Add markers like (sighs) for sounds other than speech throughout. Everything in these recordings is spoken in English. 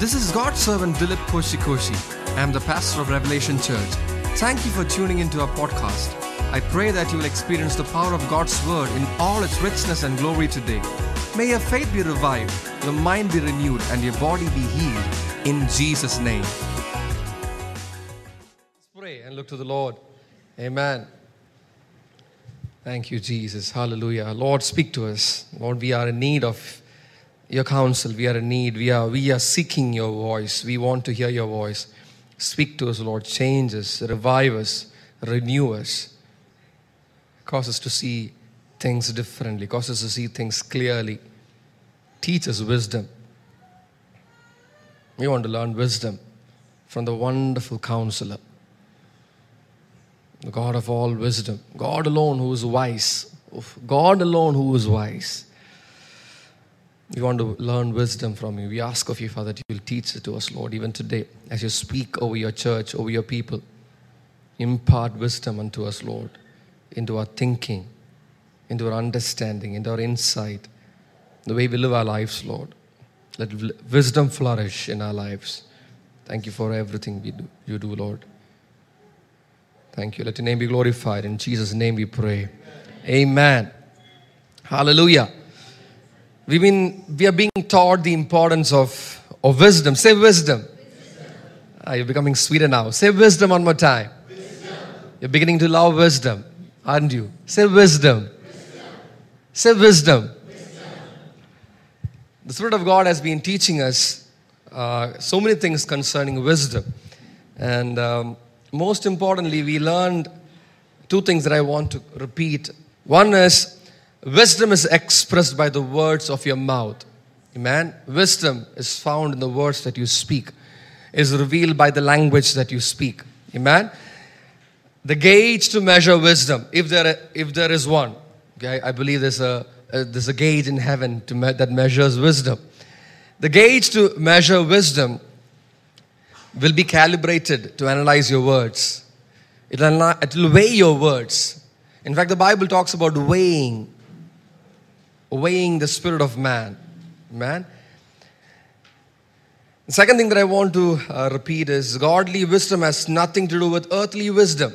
This is God's servant Dilip Koshikoshi. I am the pastor of Revelation Church. Thank you for tuning into our podcast. I pray that you will experience the power of God's word in all its richness and glory today. May your faith be revived, your mind be renewed, and your body be healed in Jesus' name. Let's pray and look to the Lord. Amen. Thank you, Jesus. Hallelujah. Lord, speak to us. Lord, we are in need of your counsel. We are in need. We are, we are seeking your voice. We want to hear your voice. Speak to us, Lord. Change us, revive us, renew us. Cause us to see things differently. Cause us to see things clearly. Teach us wisdom. We want to learn wisdom from the wonderful counselor the God of all wisdom, God alone who is wise, God alone who is wise. We want to learn wisdom from you. We ask of you, Father, that you will teach it to us, Lord, even today, as you speak over your church, over your people. Impart wisdom unto us, Lord, into our thinking, into our understanding, into our insight, the way we live our lives, Lord. Let wisdom flourish in our lives. Thank you for everything we do, you do, Lord. Thank you. Let your name be glorified. In Jesus' name we pray. Amen. Amen. Hallelujah. We've been, we are being taught the importance of, of wisdom. Say wisdom. wisdom. Ah, you're becoming sweeter now. Say wisdom one more time. Wisdom. You're beginning to love wisdom, aren't you? Say wisdom. wisdom. Say wisdom. The Spirit of God has been teaching us uh, so many things concerning wisdom. And um, most importantly, we learned two things that I want to repeat. One is wisdom is expressed by the words of your mouth. Amen. Wisdom is found in the words that you speak, is revealed by the language that you speak. Amen. The gauge to measure wisdom, if there, if there is one, okay, I believe there's a, a there's a gauge in heaven me, that measures wisdom. The gauge to measure wisdom will be calibrated to analyze your words. It'll weigh your words. In fact, the Bible talks about weighing, weighing the spirit of man. Man. The second thing that I want to uh, repeat is godly wisdom has nothing to do with earthly wisdom.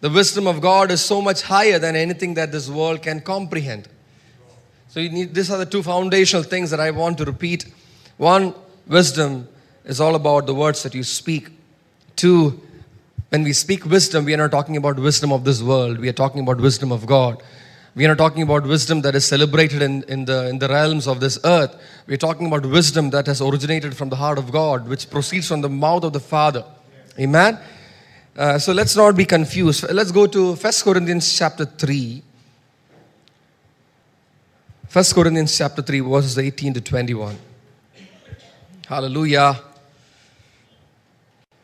The wisdom of God is so much higher than anything that this world can comprehend. So, need, these are the two foundational things that I want to repeat. One, wisdom is all about the words that you speak. Two, when we speak wisdom, we are not talking about wisdom of this world. We are talking about wisdom of God. We are not talking about wisdom that is celebrated in, in, the, in the realms of this earth. We are talking about wisdom that has originated from the heart of God, which proceeds from the mouth of the Father. Amen? Uh, so let's not be confused. Let's go to 1 Corinthians chapter 3. 1 Corinthians chapter 3, verses 18 to 21. Hallelujah.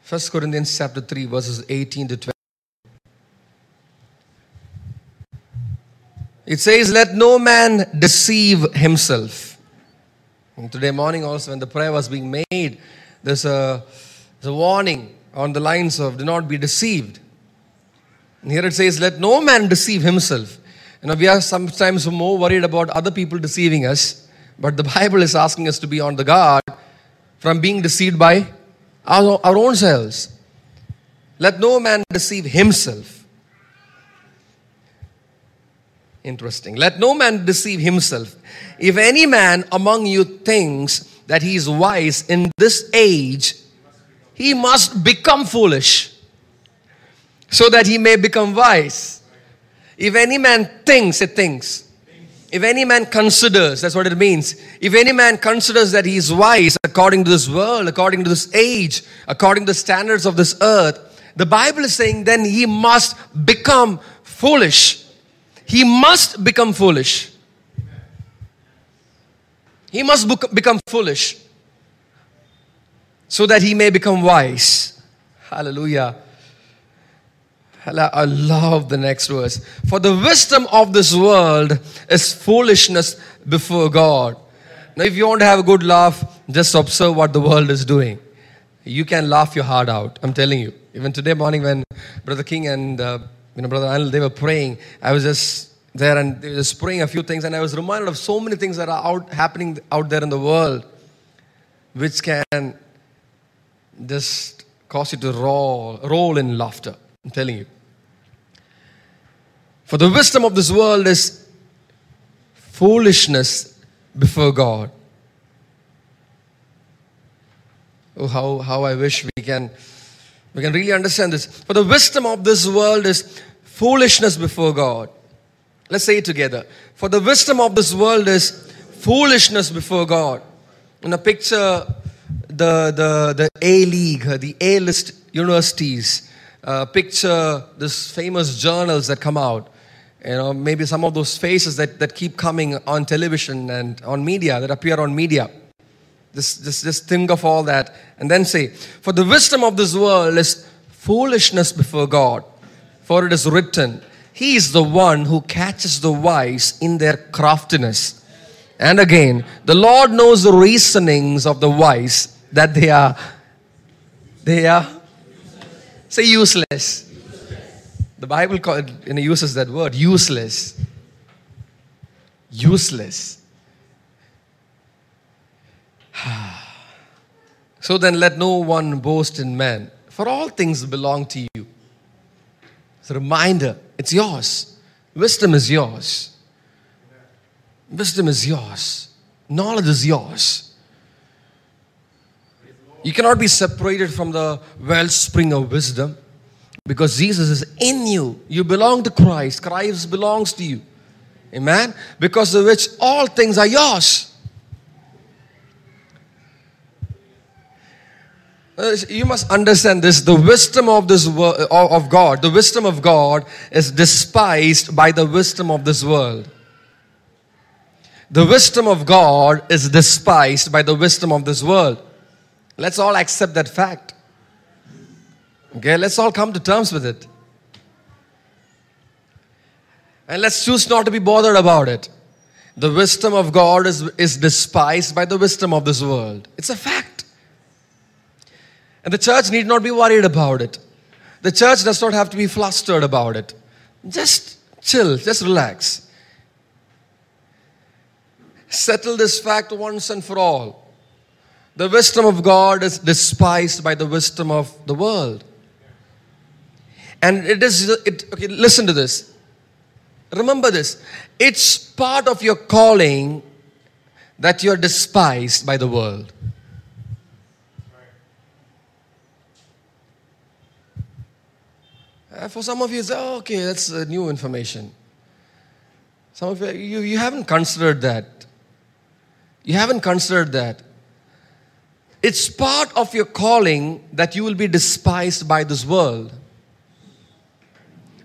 1 Corinthians chapter 3, verses 18 to 20. It says, Let no man deceive himself. And today morning, also, when the prayer was being made, there's a, there's a warning on the lines of do not be deceived. And here it says, Let no man deceive himself. You know, we are sometimes more worried about other people deceiving us, but the Bible is asking us to be on the guard from being deceived by our, our own selves. Let no man deceive himself. Interesting. Let no man deceive himself. If any man among you thinks that he is wise in this age, he must become foolish so that he may become wise. If any man thinks, it thinks if any man considers, that's what it means. If any man considers that he is wise according to this world, according to this age, according to the standards of this earth, the Bible is saying then he must become foolish. He must become foolish. He must become foolish so that he may become wise. Hallelujah. I love the next verse. For the wisdom of this world is foolishness before God. Now, if you want to have a good laugh, just observe what the world is doing. You can laugh your heart out. I'm telling you. Even today morning, when Brother King and uh, you know Brother Anil they were praying, I was just there and they were just praying a few things, and I was reminded of so many things that are out happening out there in the world. which can just cause you to roll, roll in laughter. I'm telling you. For the wisdom of this world is foolishness before God. Oh, how, how I wish we can, we can really understand this. For the wisdom of this world is foolishness before God. Let's say it together. For the wisdom of this world is foolishness before God. In a picture, the, the, the A League, the A list universities, uh, picture this famous journals that come out. You know, maybe some of those faces that, that keep coming on television and on media, that appear on media. Just, just, just think of all that and then say, For the wisdom of this world is foolishness before God. For it is written, He is the one who catches the wise in their craftiness. And again, the Lord knows the reasonings of the wise that they are, they are, say useless. The Bible uses that word, useless. Useless. (sighs) so then let no one boast in man, for all things belong to you. It's a reminder, it's yours. Wisdom is yours. Wisdom is yours. Knowledge is yours. You cannot be separated from the wellspring of wisdom because Jesus is in you. You belong to Christ. Christ belongs to you. Amen. Because of which all things are yours. Uh, you must understand this. The wisdom of this world uh, of god the wisdom of god is despised by the wisdom of this world. The wisdom of god is despised by the wisdom of this world. Let's all accept that fact. Okay let's all come to terms with it. And let's choose not to be bothered about it. The wisdom of god is, is despised by the wisdom of this world. It's a fact and the church need not be worried about it. The church does not have to be flustered about it. Just chill, just relax. Settle this fact once and for all. The wisdom of God is despised by the wisdom of the world. And it is, it, okay, listen to this. Remember this. It's part of your calling that you're despised by the world. Uh, for some of you, it's oh, okay, that's uh, new information. Some of you, you, you haven't considered that. You haven't considered that. It's part of your calling that you will be despised by this world.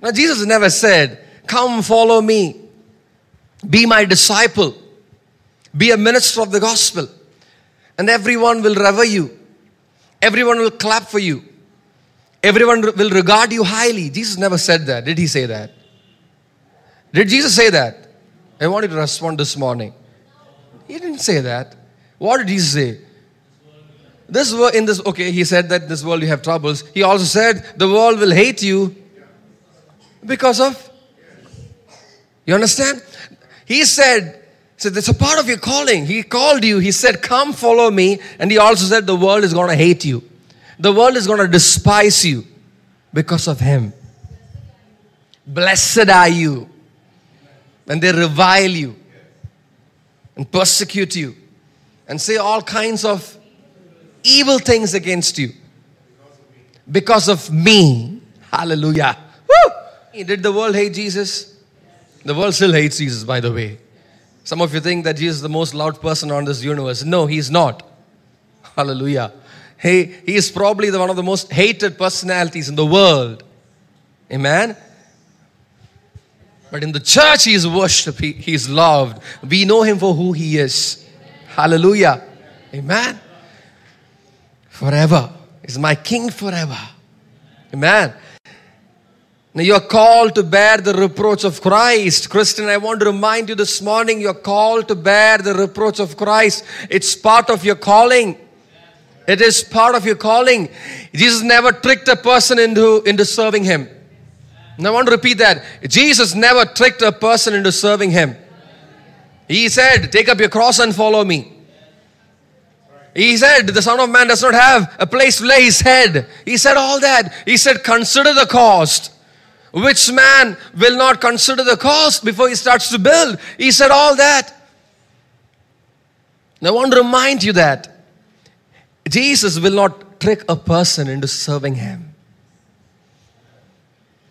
Now, Jesus never said, Come follow me, be my disciple, be a minister of the gospel, and everyone will revere you, everyone will clap for you. Everyone will regard you highly. Jesus never said that. Did he say that? Did Jesus say that? I wanted to respond this morning. He didn't say that. What did Jesus say? This world, in this, okay, he said that this world you have troubles. He also said the world will hate you because of. You understand? He said, said it's a part of your calling. He called you. He said, Come follow me. And he also said the world is going to hate you. The world is going to despise you because of him. Blessed are you when they revile you and persecute you and say all kinds of evil things against you because of me. Hallelujah. Woo! Did the world hate Jesus? The world still hates Jesus, by the way. Some of you think that Jesus is the most loud person on this universe. No, he's not. Hallelujah. He, he is probably the, one of the most hated personalities in the world. Amen. But in the church, he is worshipped, he, he is loved. We know him for who he is. Hallelujah. Amen. Forever. Is my king forever. Amen. Now you're called to bear the reproach of Christ. Christian, I want to remind you this morning you're called to bear the reproach of Christ. It's part of your calling. It is part of your calling. Jesus never tricked a person into, into serving him. And I want to repeat that. Jesus never tricked a person into serving him. He said, Take up your cross and follow me. He said, The Son of Man does not have a place to lay his head. He said all that. He said, Consider the cost. Which man will not consider the cost before he starts to build? He said all that. I want to remind you that Jesus will not trick a person into serving him.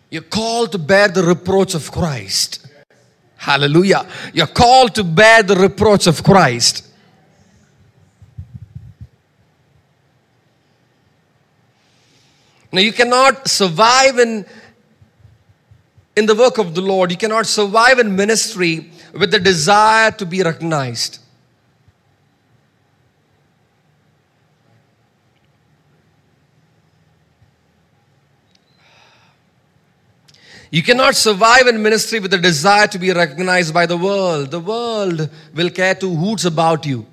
You're called to bear the reproach of Christ. Hallelujah. You're called to bear the reproach of Christ. Now, you cannot survive in, in the work of the Lord, you cannot survive in ministry with the desire to be recognized. You cannot survive in ministry with a desire to be recognized by the world. The world will care two hoots about you.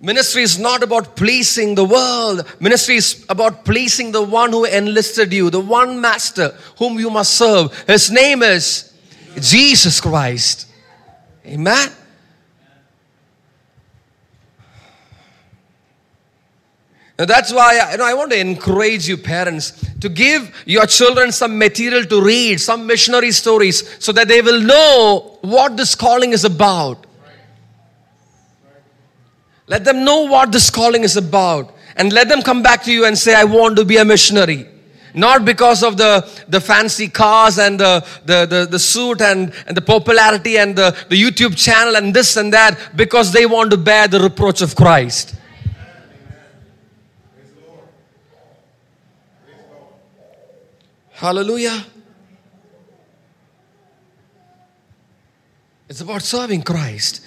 Ministry is not about pleasing the world. Ministry is about pleasing the one who enlisted you, the one master whom you must serve. His name is Jesus Christ. Amen. Now that's why I, you know, I want to encourage you, parents, to give your children some material to read, some missionary stories, so that they will know what this calling is about. Let them know what this calling is about. And let them come back to you and say, I want to be a missionary. Not because of the, the fancy cars and the, the, the, the suit and, and the popularity and the, the YouTube channel and this and that, because they want to bear the reproach of Christ. Hallelujah. It's about serving Christ.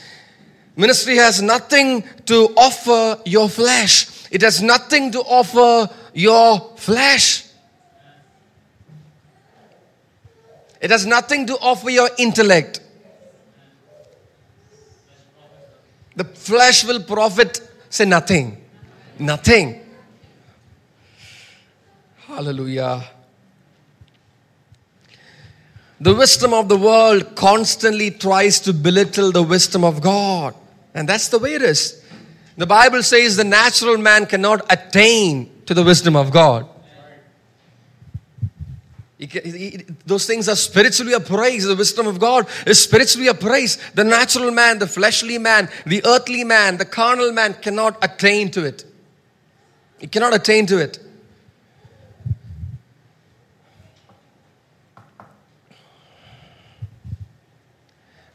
Ministry has nothing to offer your flesh. It has nothing to offer your flesh. It has nothing to offer your intellect. The flesh will profit, say nothing. Nothing. Hallelujah. The wisdom of the world constantly tries to belittle the wisdom of God. And that's the way it is. The Bible says the natural man cannot attain to the wisdom of God. He, he, those things are spiritually appraised. The wisdom of God is spiritually appraised. The natural man, the fleshly man, the earthly man, the carnal man cannot attain to it. He cannot attain to it.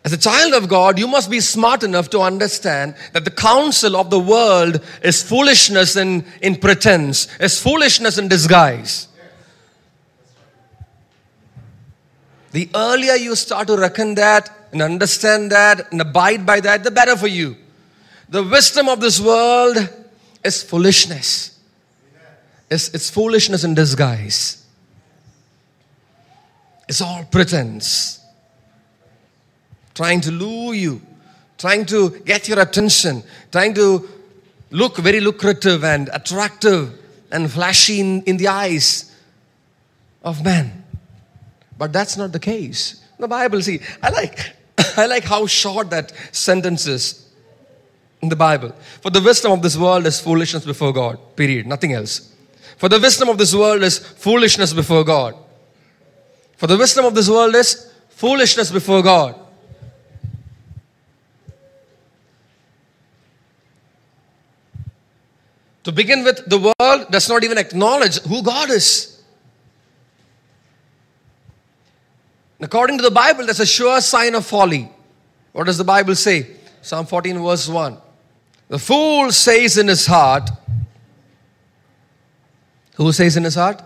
As a child of God, you must be smart enough to understand that the counsel of the world is foolishness in, in pretense, is foolishness in disguise. The earlier you start to reckon that and understand that and abide by that, the better for you. The wisdom of this world is foolishness. It's, it's foolishness in disguise. It's all pretense trying to lure you, trying to get your attention, trying to look very lucrative and attractive and flashy in, in the eyes of men. But that's not the case. The Bible, see, I like, (coughs) I like how short that sentence is in the Bible. For the wisdom of this world is foolishness before God, period, nothing else. For the wisdom of this world is foolishness before God. For the wisdom of this world is foolishness before God. To begin with, the world does not even acknowledge who God is. According to the Bible, that's a sure sign of folly. What does the Bible say? Psalm 14, verse 1. The fool says in his heart, Who says in his heart?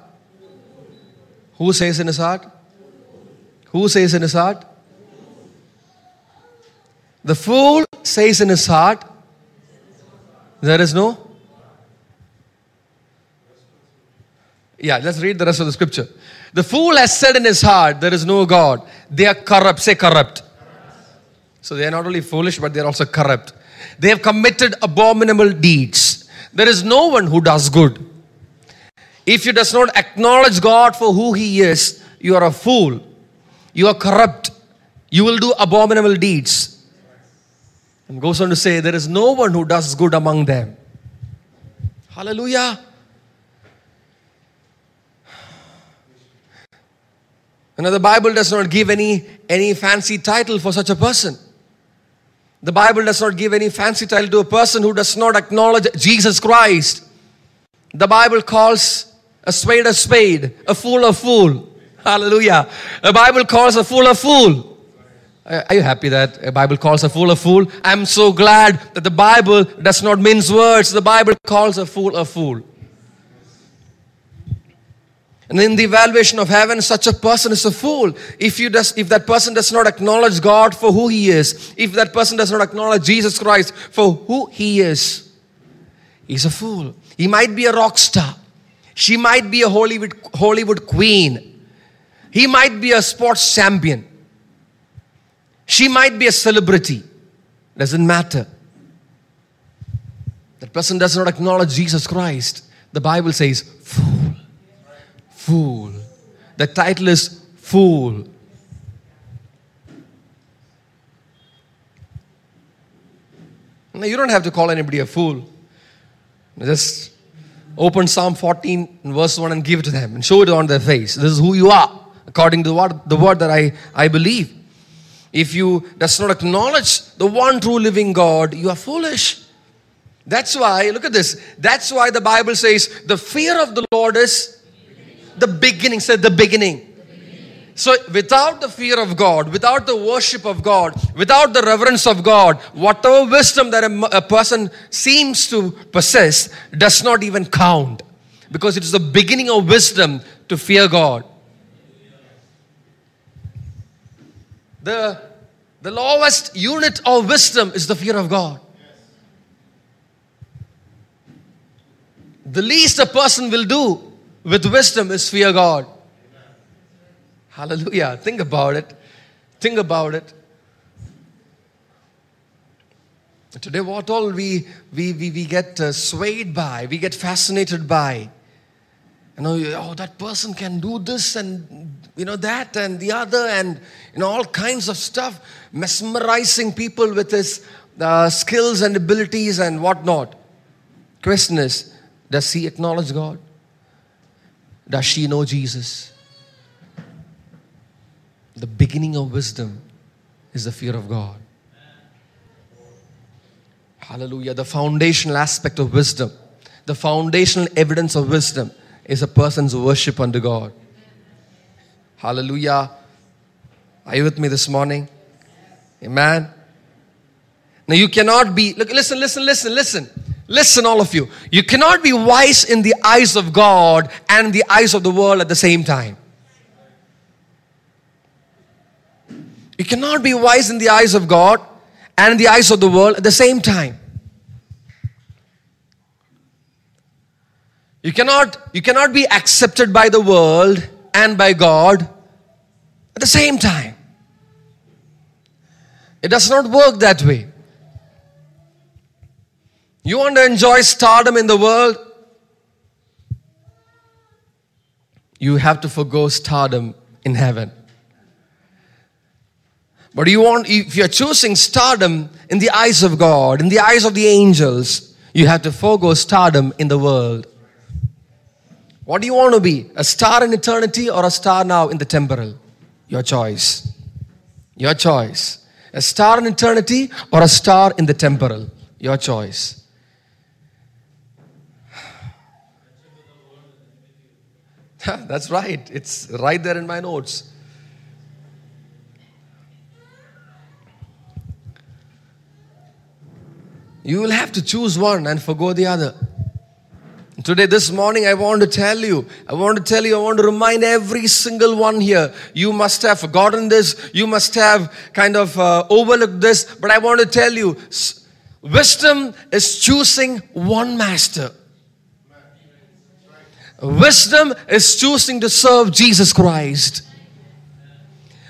Who says in his heart? Who says in his heart? The fool says in his heart, There is no Yeah, let's read the rest of the scripture. The fool has said in his heart, There is no God. They are corrupt. Say corrupt. So they are not only foolish, but they are also corrupt. They have committed abominable deeds. There is no one who does good. If you does not acknowledge God for who He is, you are a fool. You are corrupt. You will do abominable deeds. And goes on to say, There is no one who does good among them. Hallelujah. Know, the Bible does not give any, any fancy title for such a person. The Bible does not give any fancy title to a person who does not acknowledge Jesus Christ. The Bible calls a spade a spade, a fool a fool. Hallelujah. The Bible calls a fool a fool. Are you happy that the Bible calls a fool a fool? I'm so glad that the Bible does not mince words. The Bible calls a fool a fool. And in the evaluation of heaven, such a person is a fool. If, you does, if that person does not acknowledge God for who he is, if that person does not acknowledge Jesus Christ for who he is, he's a fool. He might be a rock star. She might be a Hollywood, Hollywood queen. He might be a sports champion. She might be a celebrity. Doesn't matter. That person does not acknowledge Jesus Christ. The Bible says, fool. Fool. The title is Fool. Now, you don't have to call anybody a fool. Just open Psalm 14 verse 1 and give it to them and show it on their face. This is who you are, according to the word, the word that I, I believe. If you does not acknowledge the one true living God, you are foolish. That's why, look at this. That's why the Bible says the fear of the Lord is the beginning, said the beginning. So, without the fear of God, without the worship of God, without the reverence of God, whatever wisdom that a, a, person seems to possess does not even count. Because it is the beginning of wisdom to fear God. The, the lowest unit of wisdom is the fear of God. The least a person will do with wisdom is fear God. Hallelujah. Think about it. Think about it. Today, what all we, we, we, we get uh, swayed by, we get fascinated by. You know, oh, that person can do this and, you know, that and the other and, you know, all kinds of stuff, mesmerizing people with his uh, skills and abilities and whatnot. Question is, does he acknowledge God? Does she know Jesus? The beginning of wisdom is the fear of God. Hallelujah. The foundational aspect of wisdom, the foundational evidence of wisdom is a person's worship unto God. Hallelujah. Are you with me this morning? Amen. Now you cannot be, look, listen, listen, listen, listen. Listen, all of you. You cannot be wise in the eyes of God and the eyes of the world at the same time. You cannot be wise in the eyes of God and the eyes of the world at the same time. You cannot, you cannot be accepted by the world and by God at the same time. It does not work that way. You want to enjoy stardom in the world? You have to forego stardom in heaven. But you want, if you're choosing stardom in the eyes of God, in the eyes of the angels, you have to forego stardom in the world. What do you want to be? A star in eternity or a star now in the temporal? Your choice. Your choice. A star in eternity or a star in the temporal? Your choice. That's right. It's right there in my notes. You will have to choose one and forego the other. Today, this morning, I want to tell you, I want to tell you, I want to remind every single one here. You must have forgotten this, you must have kind of uh, overlooked this, but I want to tell you, wisdom is choosing one master. Wisdom is choosing to serve Jesus Christ.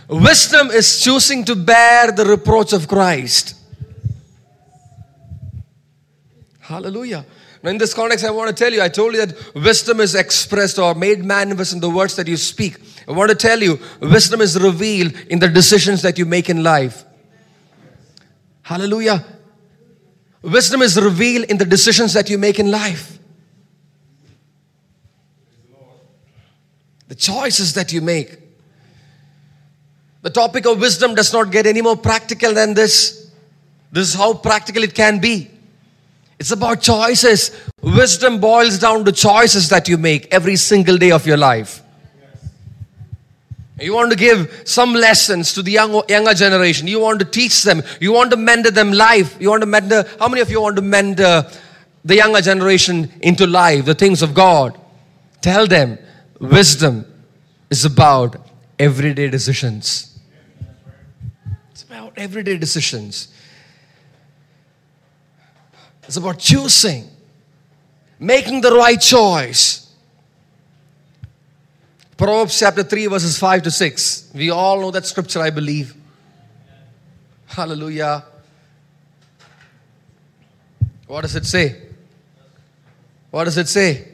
Wisdom is choosing to bear the reproach of Christ. Hallelujah. Now, in this context, I want to tell you, I told you that wisdom is expressed or made manifest in the words that you speak. I want to tell you, wisdom is revealed in the decisions that you make in life. Hallelujah. Wisdom is revealed in the decisions that you make in life. The choices that you make. The topic of wisdom does not get any more practical than this. This is how practical it can be. It's about choices. Wisdom boils down to choices that you make every single day of your life. You want to give some lessons to the young, younger generation. You want to teach them. You want to mentor them life. You want to mentor. How many of you want to mentor uh, the younger generation into life, the things of God? Tell them wisdom is about everyday decisions. It's about everyday decisions. It's about choosing, making the right choice. Proverbs chapter 3, verses 5 to 6. We all know that scripture, I believe. Hallelujah. What does it say? What does it say?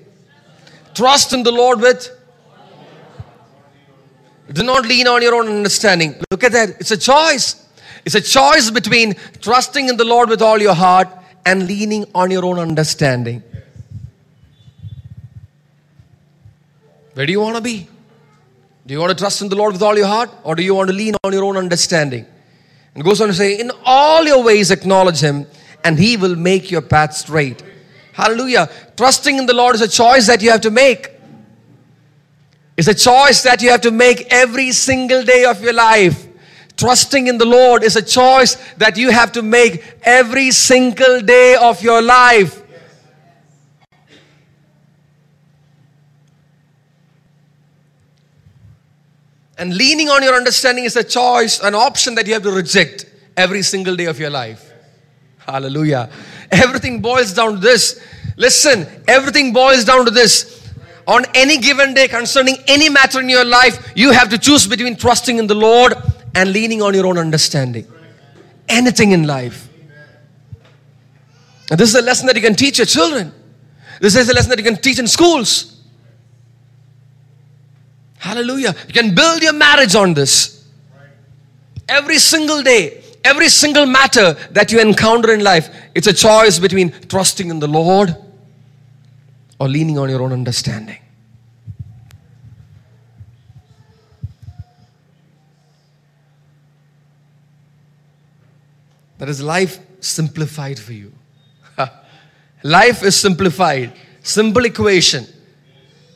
Trust in the Lord with. Do not lean on your own understanding. Look at that. It's a choice. It's a choice between trusting in the Lord with all your heart and leaning on your own understanding. Where do you want to be? Do you want to trust in the Lord with all your heart or do you want to lean on your own understanding? And goes on to say, In all your ways acknowledge Him and He will make your path straight. Hallelujah. Trusting in the Lord is a choice that you have to make. It's a choice that you have to make every single day of your life. Trusting in the Lord is a choice that you have to make every single day of your life. And leaning on your understanding is a choice, an option that you have to reject every single day of your life. Hallelujah. Everything boils down to this. Listen, everything boils down to this. On any given day concerning any matter in your life, you have to choose between trusting in the Lord and leaning on your own understanding. Anything in life. And this is a lesson that you can teach your children. This is a lesson that you can teach in schools. Hallelujah. You can build your marriage on this. Every single day, every single matter that you encounter in life, it's a choice between trusting in the Lord or leaning on your own understanding. That is life simplified for you. (laughs) life is simplified. Simple equation.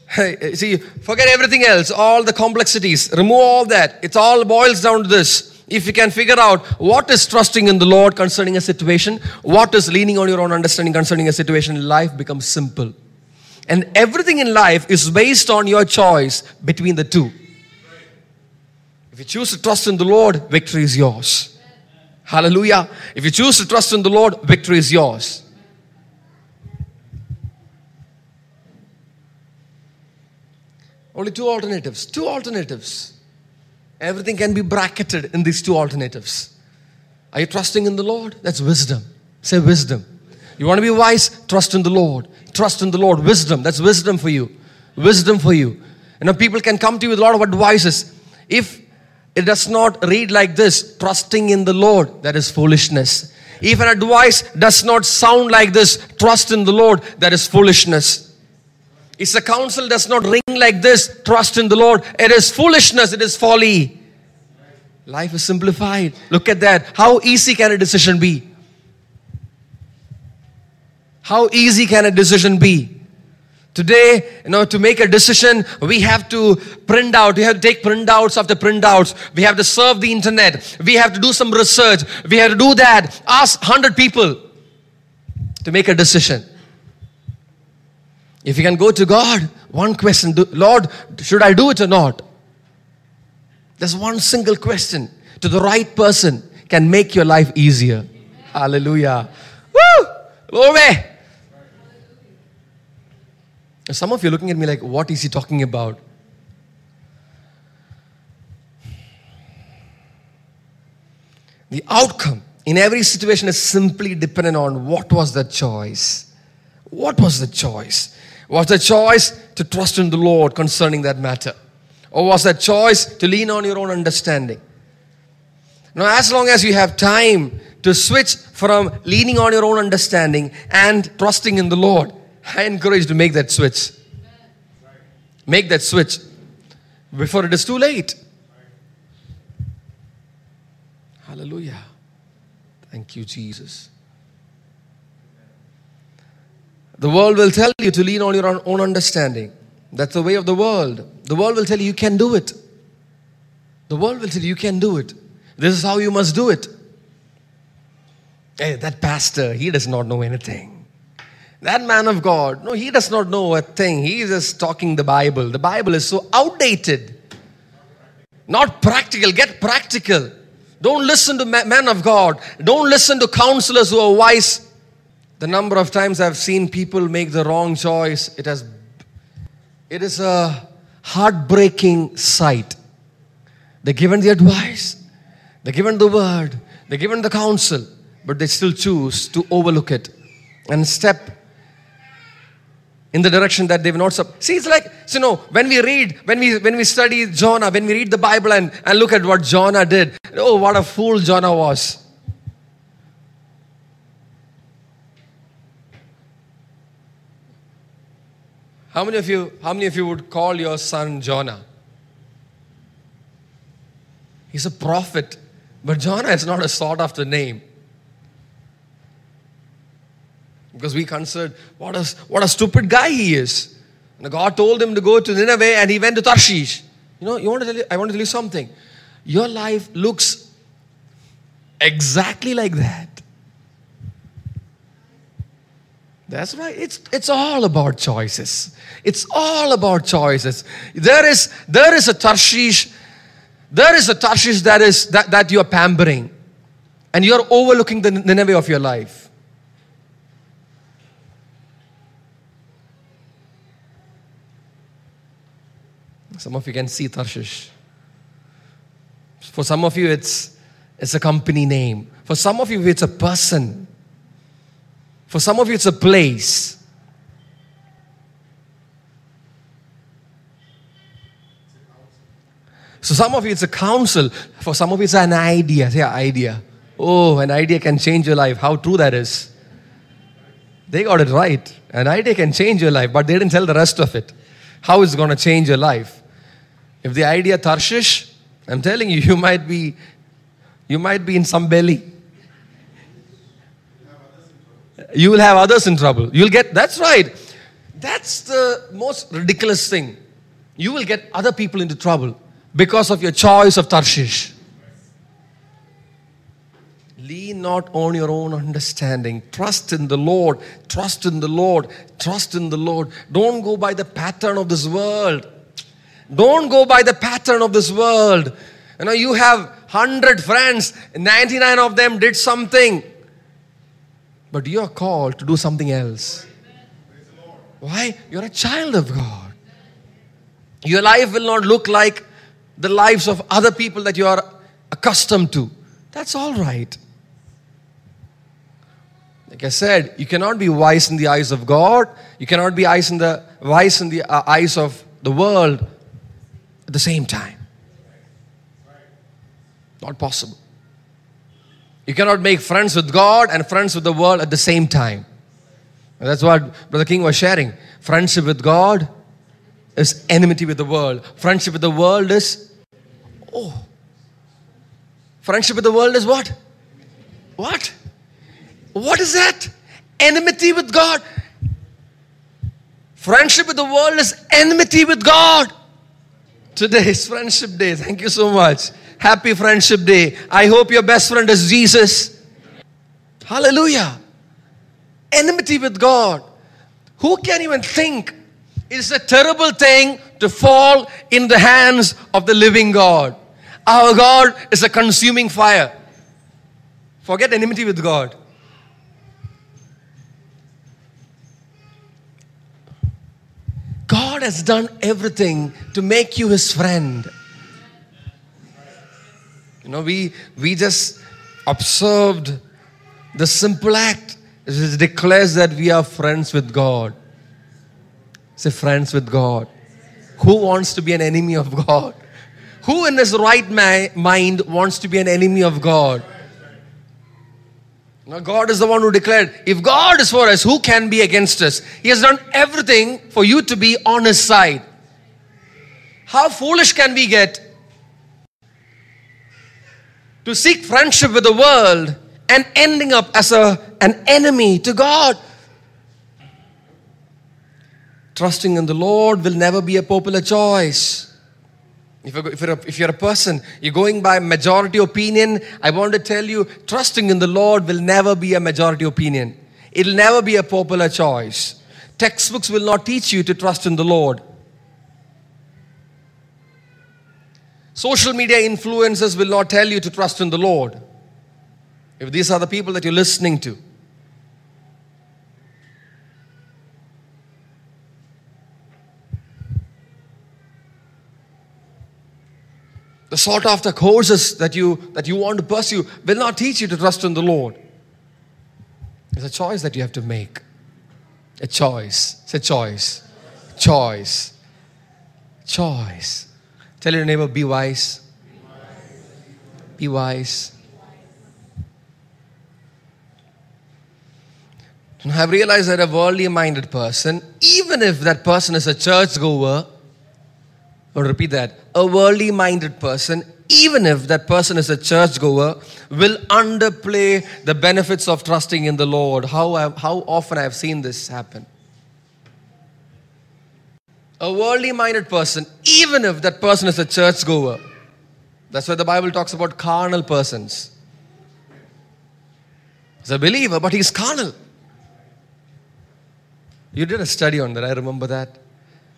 Hey, eh, see, forget everything else, all the complexities, remove all that. It all boils down to this. If you can figure out what is trusting in the Lord concerning a situation, what is leaning on your own understanding concerning a situation, life becomes simple. And everything in life is based on your choice between the two. If you choose to trust in the Lord, victory is yours. Hallelujah. If you choose to trust in the Lord, victory is yours. Only two alternatives. Two alternatives. Everything can be bracketed in these two alternatives. Are you trusting in the Lord? That's wisdom. Say wisdom. You want to be wise? Trust in the Lord. Trust in the Lord. Wisdom. That's wisdom for you. Wisdom for you. You know, people can come to you with a lot of advices. If it does not read like this, trusting in the Lord, that is foolishness. If an advice does not sound like this, trust in the Lord, that is foolishness. If the counsel does not ring like this, trust in the Lord, it is foolishness, it is folly. Life is simplified. Look at that. How easy can a decision be? How easy can a decision be? Today, you know, to make a decision, we have to print out, we have to take printouts after printouts. We have to surf the internet. We have to do some research. We have to do that. Ask 100 people to make a decision. If you can go to God, one question Lord, should I do it or not? There's one single question to the right person can make your life easier. Hallelujah. Glory! Some of you are looking at me like, what is he talking about? The outcome in every situation is simply dependent on what was the choice. What was the choice? Was the choice to trust in the Lord concerning that matter? Or was that choice to lean on your own understanding? Now, as long as you have time to switch from leaning on your own understanding and trusting in the Lord, I encourage you to make that switch. Make that switch before it is too late. Hallelujah. Thank you, Jesus. The world will tell you to lean on your own understanding. That's the way of the world. The world will tell you you can do it. The world will tell you you can do it. This is how you must do it. Hey, that pastor, he does not know anything. That man of God, no, he does not know a thing. He is just talking the Bible. The Bible is so outdated. Not practical. Get practical. Don't listen to men of God. Don't listen to counselors who are wise. The number of times I've seen people make the wrong choice, it has it is a heartbreaking sight. They're given the advice, they're given the word, they're given the counsel, but they still choose to overlook it and step in the direction that they've not sub- see it's like so know when we read when we when we study jonah when we read the bible and, and look at what jonah did oh what a fool jonah was. How many of you how many of you would call your son jonah? He's a prophet but jonah is not a sought after name because we considered what a, what a stupid guy he is. And God told him to go to Nineveh and he went to Tarshish. You know, you want to tell you, I want to tell you something. Your life looks exactly like that. That's right. It's, it's all about choices. It's all about choices. There is, there is a Tarshish, there is a Tarshish that is that, that you're pampering. And you're overlooking the Nineveh of your life. Some of you can see Tarshish. For some of you, it's, it's a company name. For some of you, it's a person. For some of you, it's a place. So some of you, it's a counsel. For some of you, it's an idea. Say idea. Oh, an idea can change your life. How true that is. They got it right. An idea can change your life, but they didn't tell the rest of it. How it's going to change your life. If the idea Tarshish, I'm telling you, you might be, you might be in some belly. You will have others in trouble. You'll get, that's right. That's the most ridiculous thing. You will get other people into trouble because of your choice of Tarshish. Lean not on your own understanding. Trust in the Lord. Trust in the Lord. Trust in the Lord. Don't go by the pattern of this world. Don't go by the pattern of this world. You know, you have 100 friends, 99 of them did something. But you are called to do something else. Why? You're a child of God. Your life will not look like the lives of other people that you are accustomed to. That's all right. Like I said, you cannot be wise in the eyes of God. You cannot be wise in the wise in the uh, eyes of the world at the same time. Not possible. You cannot make friends with God and friends with the world at the same time. And that's what Brother King was sharing. Friendship with God is enmity with the world. Friendship with the world is, oh. Friendship with the world is what? What? What is that? Enmity with God. Friendship with the world is enmity with God. Today is Friendship Day. Thank you so much. Happy Friendship Day. I hope your best friend is Jesus. Hallelujah. Enmity with God. Who can even think it's a terrible thing to fall in the hands of the living God? Our God is a consuming fire. Forget enmity with God. God has done everything to make you his friend. You know, we, we just observed the simple act. It declares that we are friends with God. Say, friends with God. Who wants to be an enemy of God? Who in his right mind wants to be an enemy of God? Now, God is the one who declared, if God is for us, who can be against us? He has done everything for you to be on His side. How foolish can we get to seek friendship with the world and ending up as a, an enemy to God? Trusting in the Lord will never be a popular choice. If you're, if, you're a, if you're a person, you're going by majority opinion, I want to tell you, trusting in the Lord will never be a majority opinion. It'll never be a popular choice. Textbooks will not teach you to trust in the Lord. Social media influencers will not tell you to trust in the Lord. If these are the people that you're listening to. The sought after courses that you that you want to pursue will not teach you to trust in the lord. It's a choice that you have to make. A choice. It's a choice. Choice. Choice. Tell your neighbor be wise. Be wise. And i've realized that a worldly minded person even if that person is a church goer I'll repeat that. A worldly minded person, even if that person is a churchgoer, will underplay the benefits of trusting in the Lord. How, I, how often I have seen this happen. A worldly minded person, even if that person is a churchgoer, that's why the Bible talks about carnal persons. He's a believer, but he's carnal. You did a study on that, I remember that.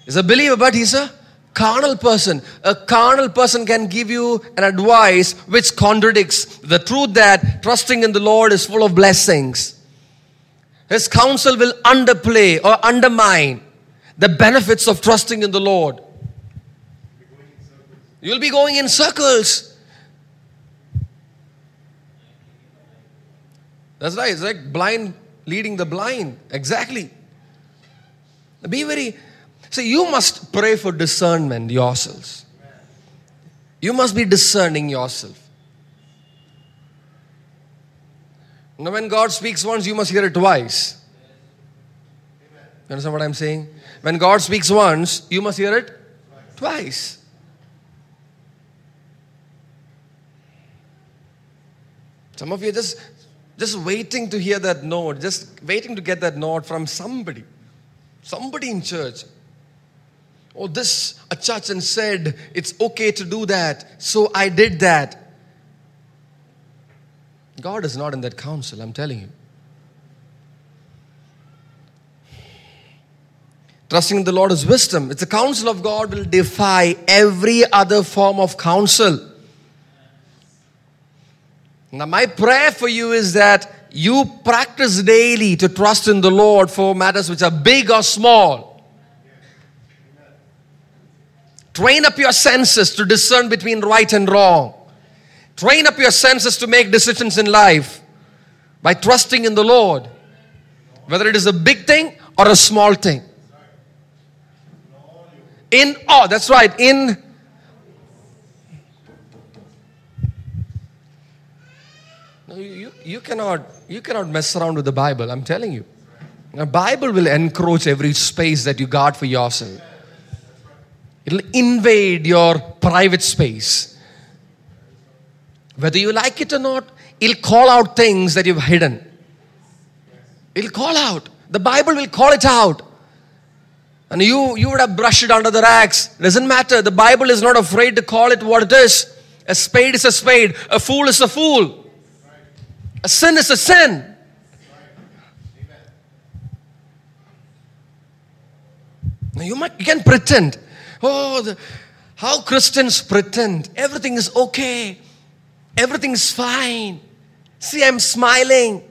He's a believer, but he's a carnal person. A carnal person can give you an advice which contradicts the truth that trusting in the Lord is full of blessings. His counsel will underplay or undermine the benefits of trusting in the Lord. You'll be going in circles. That's right. It's like blind leading the blind. Exactly. Be very so you must pray for discernment yourselves. You must be discerning yourself. Now, when God speaks once, you must hear it twice. You understand what I'm saying? When God speaks once, you must hear it twice. Some of you are just, just waiting to hear that note, just waiting to get that note from somebody, somebody in church. Oh, this a church and said it's okay to do that, so I did that. God is not in that counsel, I'm telling you. Trusting in the Lord is wisdom. It's a counsel of God will defy every other form of counsel. Now, my prayer for you is that you practice daily to trust in the Lord for matters which are big or small. Train up your senses to discern between right and wrong. Train up your senses to make decisions in life by trusting in the Lord, whether it is a big thing or a small thing. In, oh, that's right, in No, you, you, cannot, you cannot mess around with the Bible, I'm telling you. The Bible will encroach every space that you guard for yourself. It'll invade your private space. Whether you like it or not, it'll call out things that you've hidden. It'll call out. The Bible will call it out. And you, you would have brushed it under the racks. Doesn't matter. The Bible is not afraid to call it what it is. A spade is a spade. A fool is a fool. A sin is a sin. Now you might you can pretend Oh, the, how Christians pretend everything is okay, everything is fine. See, I'm smiling.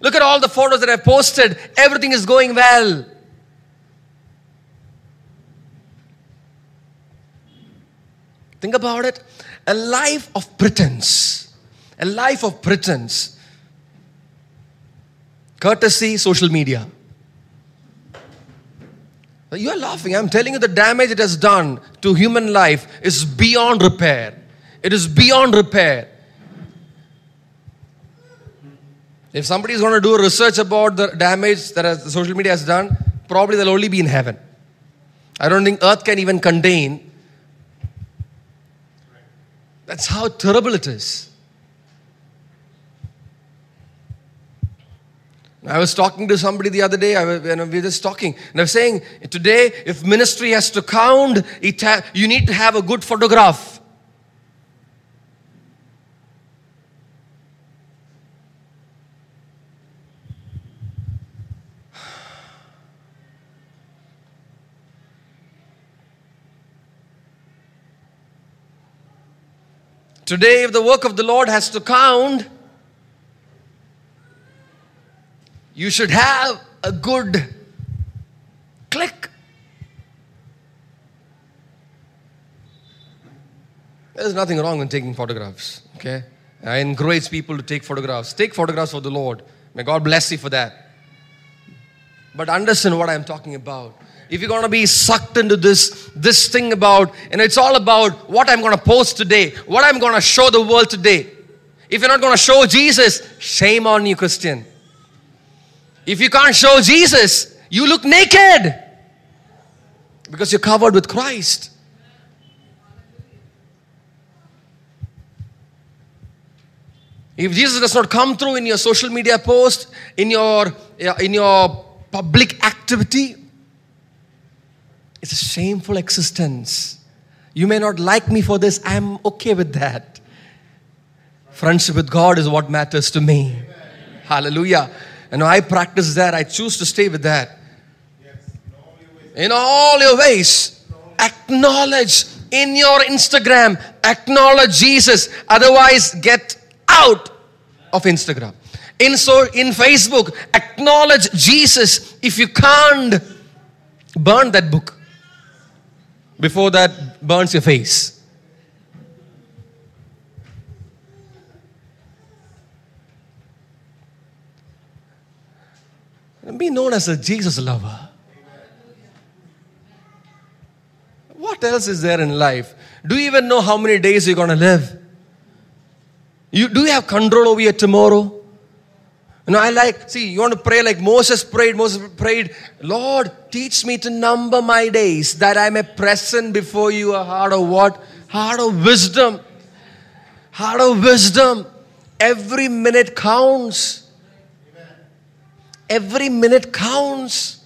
Look at all the photos that I posted, everything is going well. Think about it. A life of pretense. A life of pretense. Courtesy, social media. You are laughing. I'm telling you, the damage it has done to human life is beyond repair. It is beyond repair. If somebody is going to do research about the damage that social media has done, probably they'll only be in heaven. I don't think earth can even contain. That's how terrible it is. I was talking to somebody the other day, I was, we were just talking, and I was saying, today, if ministry has to count, ha- you need to have a good photograph. (sighs) Today, if the work of the Lord has to count, you should have a good click. There's nothing wrong in taking photographs, okay? I encourage people to take photographs. Take photographs of the Lord. May God bless you for that. But understand what I'm talking about. If you're going to be sucked into this this thing about and it's all about what I'm going to post today, what I'm going to show the world today. If you're not going to show Jesus, shame on you, Christian. If you can't show Jesus, you look naked because you're covered with Christ. If Jesus does not come through in your social media post, in your in your public activity, it's a shameful existence. You may not like me for this, I'm okay with that. Friendship with God is what matters to me. Hallelujah. And I practice that. I choose to stay with that. in all your ways, acknowledge in your Instagram, acknowledge Jesus. Otherwise, get out of Instagram. In so in Facebook, acknowledge Jesus. If you can't, burn that book before that burns your face. Be known as a Jesus lover. What else is there in life? Do you even know how many days you're going to live? You, do you have control over your tomorrow? You know, I like, see, you want to pray like Moses prayed. Moses prayed, Lord, teach me to number my days that I may present before you a heart of what? Heart of wisdom. Heart of wisdom. Every minute counts. Every minute counts.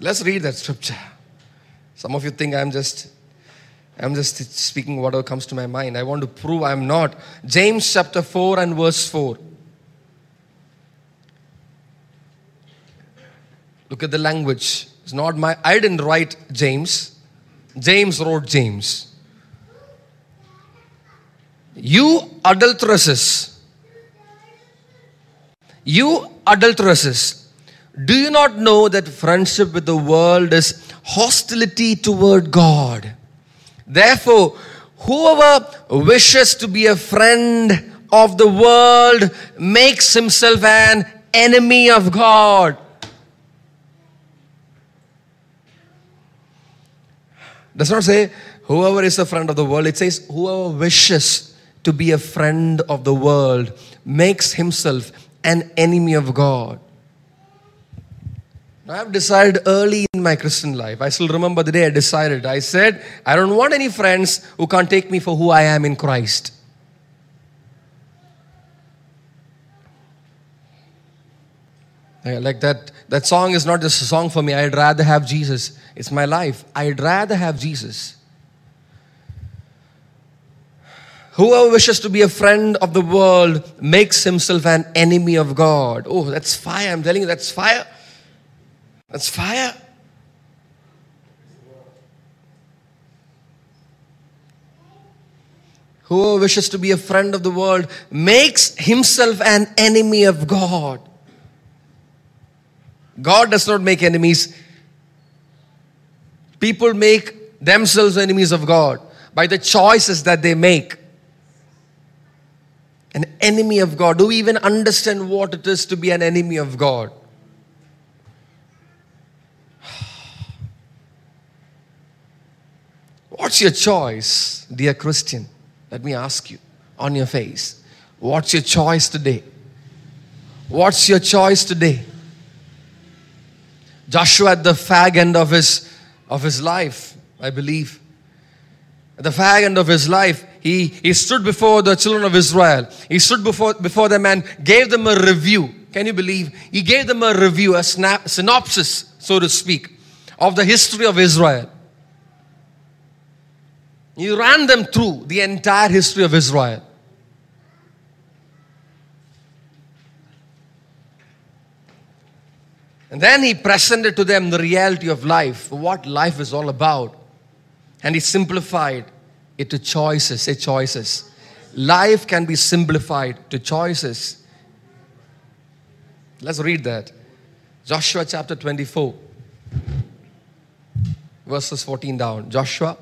Let's read that scripture. Some of you think I'm just I'm just speaking whatever comes to my mind. I want to prove I'm not. James chapter 4 and verse 4. Look at the language. It's not my I didn't write James. James wrote James. You adulteresses, you adulteresses, do you not know that friendship with the world is hostility toward God? Therefore, whoever wishes to be a friend of the world makes himself an enemy of God. Does not say whoever is a friend of the world, it says whoever wishes to be a friend of the world makes himself an enemy of God. I have decided early in my Christian life. I still remember the day I decided. I said, I don't want any friends who can't take me for who I am in Christ. Like that, that song is not just a song for me. I'd rather have Jesus. It's my life. I'd rather have Jesus. Whoever wishes to be a friend of the world makes himself an enemy of God. Oh, that's fire. I'm telling you, that's fire. That's fire. Whoever wishes to be a friend of the world makes himself an enemy of God. God does not make enemies. People make themselves enemies of God by the choices that they make an enemy of God? Do we even understand what it is to be an enemy of God? (sighs) What's your choice, dear Christian? Let me ask you. on your face. What's your choice today? What's your choice today? Joshua at the fag end of his, of his life, I believe. At the fag end of his life, he, he stood before the children of Israel. He stood before, before them and gave them a review. Can you believe? He gave them a review, a snap, synopsis, so to speak, of the history of Israel. He ran them through the entire history of Israel. And then he presented to them the reality of life, what life is all about. And he simplified it to choices. Say choices. Life can be simplified to choices. Let's read that. Joshua chapter 24, verses 14 down. Joshua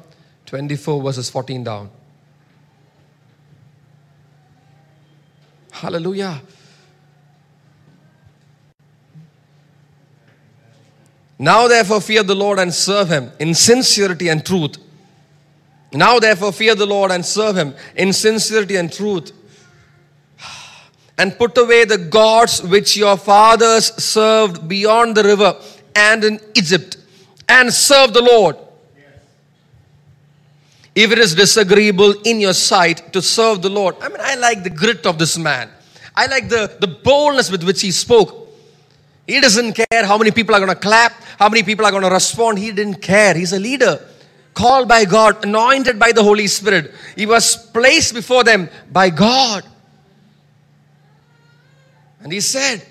24, verses 14 down. Hallelujah. Now, therefore, fear the Lord and serve him in sincerity and truth. Now, therefore, fear the Lord and serve him in sincerity and truth. And put away the gods which your fathers served beyond the river and in Egypt, and serve the Lord. If it is disagreeable in your sight to serve the Lord. I mean, I like the grit of this man. I like the, the boldness with which he spoke. He doesn't care how many people are going to clap, how many people are going to respond. He didn't care. He's a leader, called by God, anointed by the Holy Spirit. He was placed before them by God. And he said,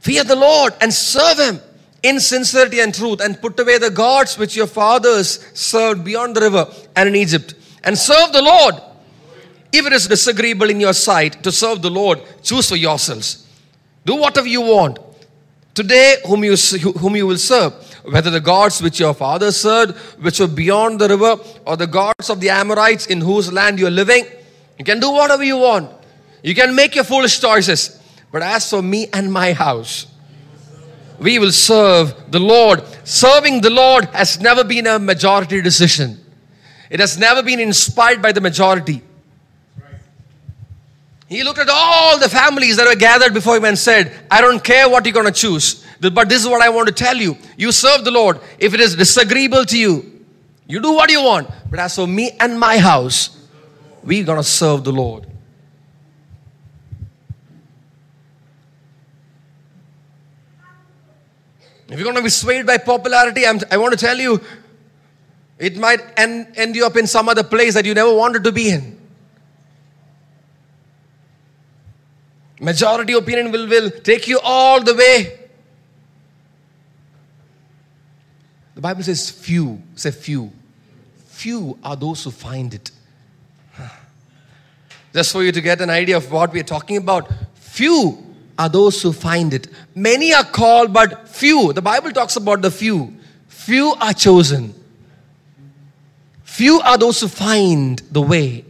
Fear the Lord and serve him in sincerity and truth, and put away the gods which your fathers served beyond the river and in Egypt, and serve the Lord. If it is disagreeable in your sight to serve the Lord, choose for yourselves do whatever you want. Today, whom you, whom you will serve, whether the gods which your fathers served, which were beyond the river, or the gods of the Amorites in whose land you are living, you can do whatever you want. You can make your foolish choices. But as for me and my house, we will serve the Lord. Serving the Lord has never been a majority decision, it has never been inspired by the majority. He looked at all the families that were gathered before him and said, I don't care what you're going to choose, but this is what I want to tell you. You serve the Lord. If it is disagreeable to you, you do what you want. But as for me and my house, we're going to serve the Lord. If you're going to be swayed by popularity, I'm, i want to tell you, it might end, end you up in some other place that you never wanted to be in. Majority opinion will, will take you all the way. The Bible says few, say few. Few are those who find it. Just for you to get an idea of what we are talking about, few are those who find it. Many are called, but few. The Bible talks about the few. Few are chosen. Few are those who find the way.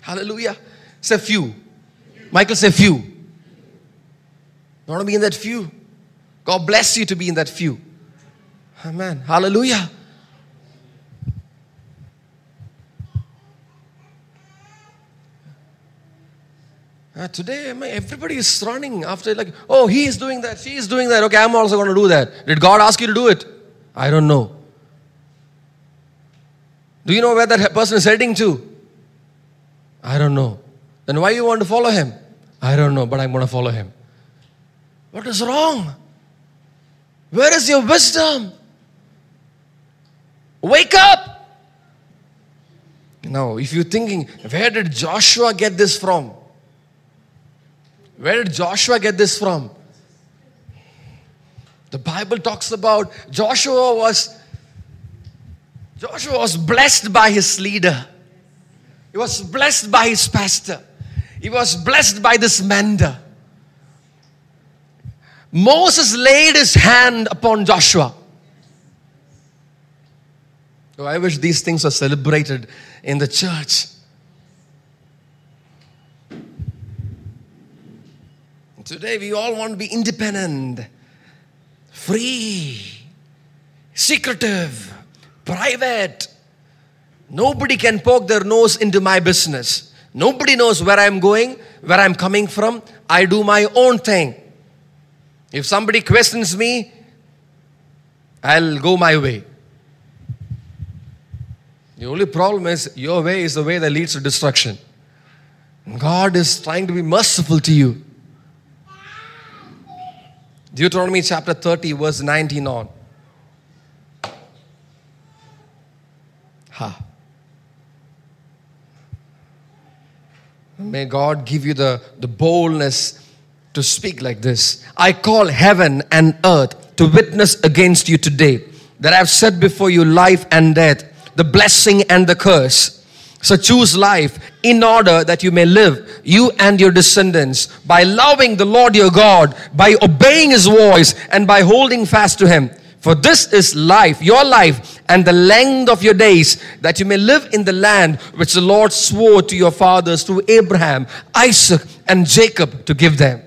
Hallelujah. Say few. Michael, say few. To be in that few? God bless you to be in that few. Amen. Hallelujah. Uh, today, everybody is running after, like, oh, he is doing that, she is doing that. Okay, I'm also going to do that. Did God ask you to do it? I don't know. Do you know where that person is heading to? I don't know. Then why you want to follow him? I don't know, but I'm going to follow him. What is wrong? Where is your wisdom? Wake up! Now, if you're thinking, where did Joshua get this from? Where did Joshua get this from? The Bible talks about Joshua was Joshua was blessed by his leader. He was blessed by his pastor. He was blessed by this mender. Moses laid his hand upon Joshua. Oh, I wish these things were celebrated in the church. Today, we all want to be independent, free, secretive, private. Nobody can poke their nose into my business. Nobody knows where I'm going, where I'm coming from. I do my own thing. If somebody questions me, I'll go my way. The only problem is your way is the way that leads to destruction. God is trying to be merciful to you. Deuteronomy chapter 30, verse 19 on. Ha. May God give you the, the boldness to speak like this. I call heaven and earth to witness against you today that I've set before you life and death, the blessing and the curse. So choose life in order that you may live, you and your descendants, by loving the Lord your God, by obeying his voice, and by holding fast to him. For this is life, your life, and the length of your days, that you may live in the land which the Lord swore to your fathers through Abraham, Isaac, and Jacob to give them.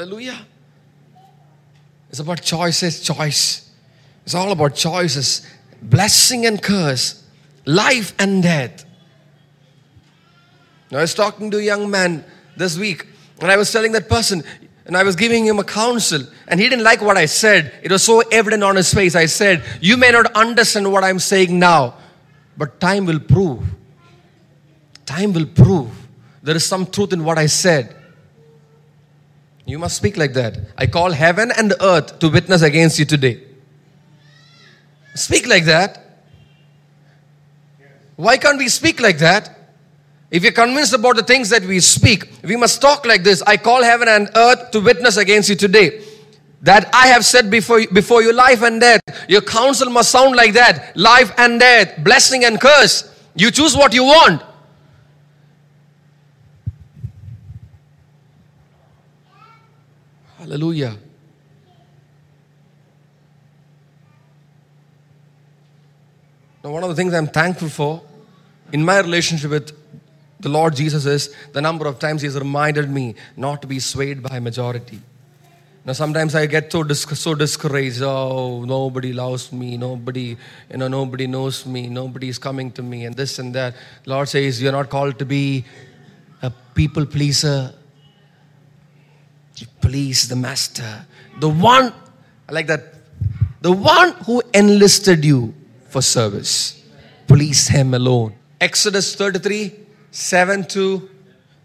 Hallelujah. It's about choices, choice. It's all about choices, blessing and curse, life and death. I was talking to a young man this week, and I was telling that person, and I was giving him a counsel, and he didn't like what I said. It was so evident on his face. I said, You may not understand what I'm saying now, but time will prove. Time will prove. There is some truth in what I said. You must speak like that. I call heaven and earth to witness against you today. Speak like that. Why can't we speak like that? If you're convinced about the things that we speak, we must talk like this. I call heaven and earth to witness against you today. That I have said before you, before you life and death. Your counsel must sound like that. Life and death, blessing and curse. You choose what you want. Hallelujah. Now, one of the things I'm thankful for in my relationship with the Lord Jesus is the number of times He has reminded me not to be swayed by majority. Now, sometimes I get so, so discouraged. Oh, nobody loves me. Nobody, you know, nobody knows me. Nobody is coming to me, and this and that. Lord says, You're not called to be a people pleaser. Please the Master. The one, I like that. The one who enlisted you for service. Please Him alone. Exodus 33 7 to.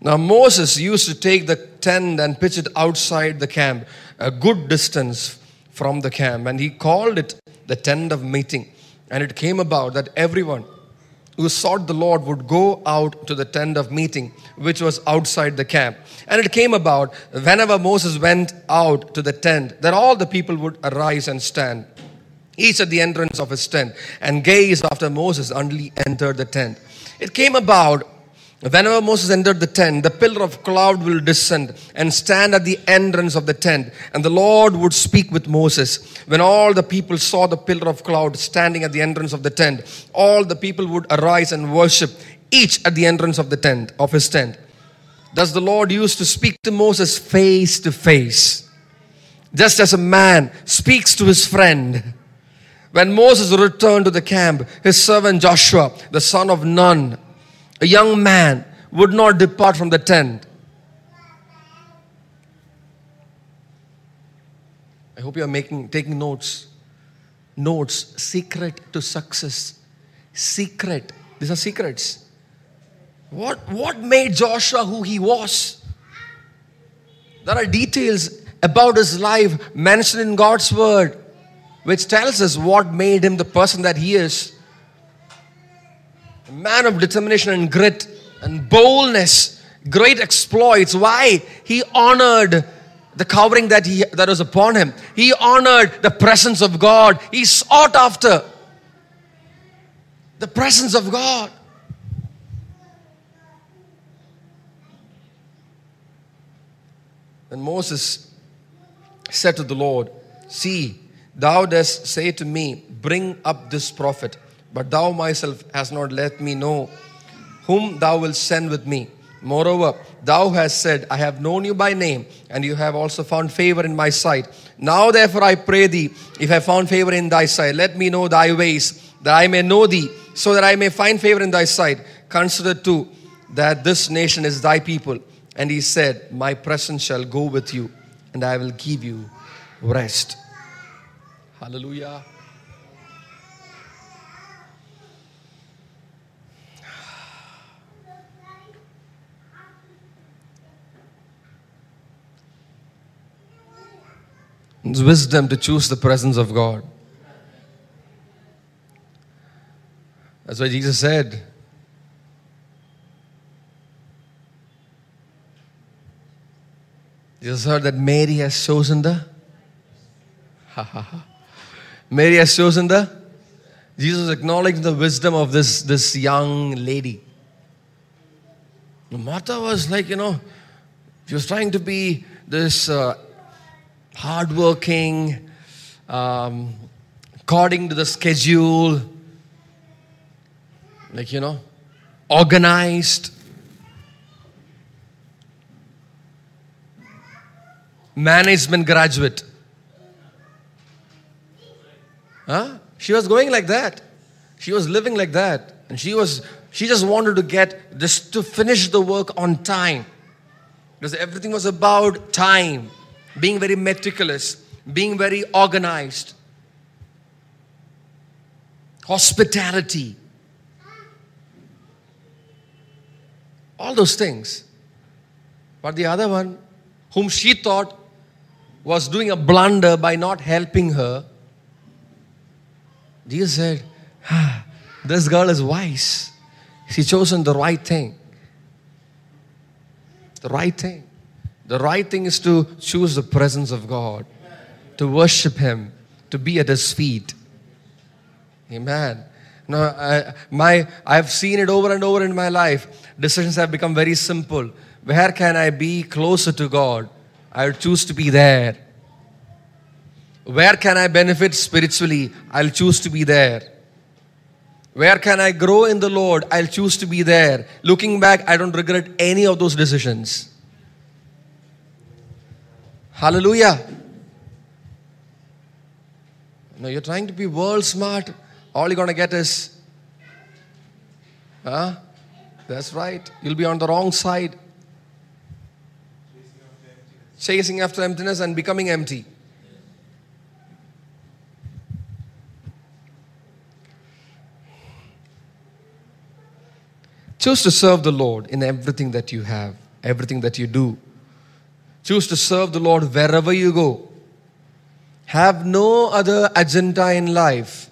Now Moses used to take the tent and pitch it outside the camp, a good distance from the camp, and he called it the tent of meeting. And it came about that everyone who sought the Lord would go out to the tent of meeting, which was outside the camp. And it came about whenever Moses went out to the tent, that all the people would arise and stand, each at the entrance of his tent, and gaze after Moses until he entered the tent. It came about Whenever Moses entered the tent, the pillar of cloud will descend and stand at the entrance of the tent, and the Lord would speak with Moses. When all the people saw the pillar of cloud standing at the entrance of the tent, all the people would arise and worship, each at the entrance of the tent, of his tent. Thus the Lord used to speak to Moses face to face, just as a man speaks to his friend. When Moses returned to the camp, his servant Joshua, the son of Nun, a young man would not depart from the tent. I hope you are making taking notes. Notes, secret to success. Secret. These are secrets. What, what made Joshua who he was? There are details about his life mentioned in God's word, which tells us what made him the person that he is a man of determination and grit and boldness, great exploits. Why? He honored the covering that he that was upon him. He honored the presence of God. He sought after the presence of God. And Moses said to the Lord, See, thou dost say to me, Bring up this prophet but thou myself hast not let me know whom thou wilt send with me. Moreover, thou hast said, I have known you by name, and you have also found favor in my sight. Now, therefore, I pray thee, if I found favor in thy sight, let me know thy ways, that I may know thee, so that I may find favor in thy sight. Consider too that this nation is thy people. And he said, My presence shall go with you, and I will give you rest. Hallelujah. It's wisdom to choose the presence of God. That's why Jesus said, Jesus heard that Mary has chosen the. Mary has chosen the. Jesus acknowledged the wisdom of this, this young lady. Martha was like, you know, she was trying to be this uh, hardworking, um, according to the schedule, like, you know, organized. Management graduate. Huh? She was going like that. She was living like that. And she was, she just wanted to get this to finish the work on time. Because everything was about time, being very meticulous, being very organized, hospitality, all those things. But the other one, whom she thought was doing a blunder by not helping her, Jesus said, ah, This girl is wise. She chosen the right thing. The right thing. The right thing is to choose the presence of God, to worship Him, to be at His feet. Amen. No, I, my, I've seen it over and over in my life. Decisions have become very simple. Where can I be closer to God? I would choose to be there. Where can I benefit spiritually? I'll choose to be there. Where can I grow in the Lord? I'll choose to be there. Looking back, I don't regret any of those decisions. Hallelujah. No, you're trying to be world smart. All you're going to get is, huh? That's right. You'll be on the wrong side. Chasing after emptiness and becoming empty. Choose to serve the Lord in everything that you have, everything that you do. Choose to serve the Lord wherever you go. Have no other agenda in life.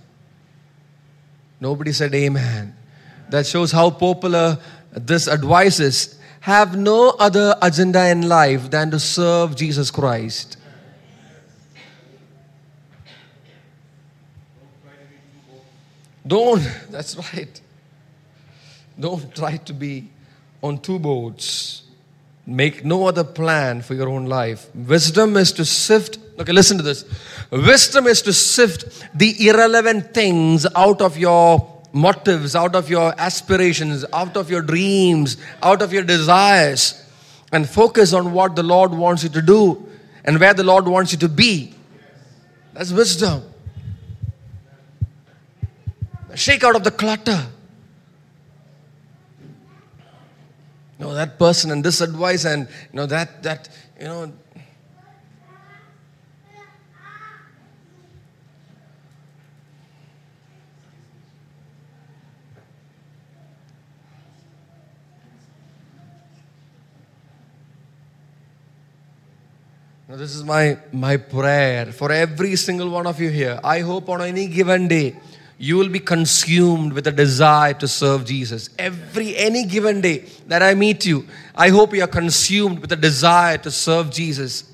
Nobody said amen. That shows how popular this advice is. Have no other agenda in life than to serve Jesus Christ. Don't, that's right. Don't try to be on two boats. Make no other plan for your own life. Wisdom is to sift. Okay, listen to this. Wisdom is to sift the irrelevant things out of your motives, out of your aspirations, out of your dreams, out of your desires, and focus on what the Lord wants you to do and where the Lord wants you to be. That's wisdom. Shake out of the clutter. You know that person and this advice and you know that that you know Now, this is my, my prayer for every single one of you here. I hope on any given day, you will be consumed with a desire to serve Jesus. Every any given day that I meet you, I hope you are consumed with a desire to serve Jesus.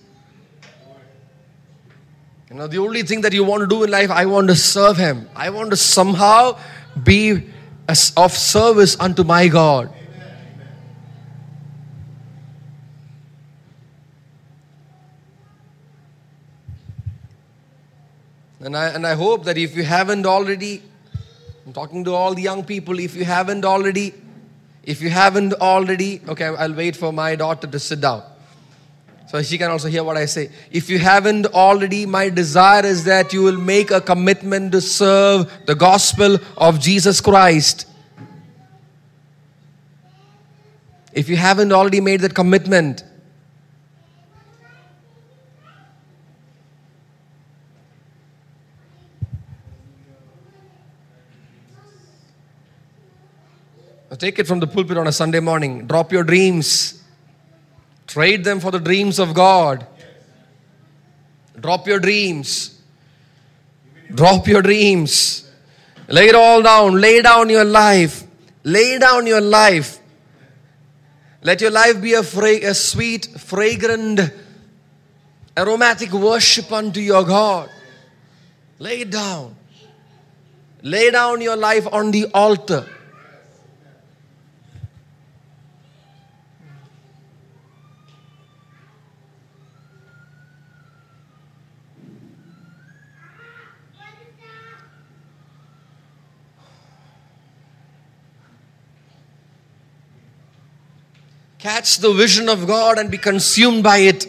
You know, the only thing that you want to do in life, I want to serve Him. I want to somehow be of service unto my God. And I, and I hope that if you haven't already, I'm talking to all the young people, if you haven't already If you haven't already, okay, I'll wait for my daughter to sit down. So she can also hear what I say. If you haven't already, my desire is that you will make a commitment to serve the gospel of Jesus Christ. If you haven't already made that commitment, Take it from the pulpit on a Sunday morning. Drop your dreams. Trade them for the dreams of God. Drop your dreams. Drop your dreams. Lay it all down. Lay down your life. Lay down your life. Let your life be a, fra- a sweet, fragrant, aromatic worship unto your God. Lay it down. Lay down your life on the altar. Catch the vision of God and be consumed by it.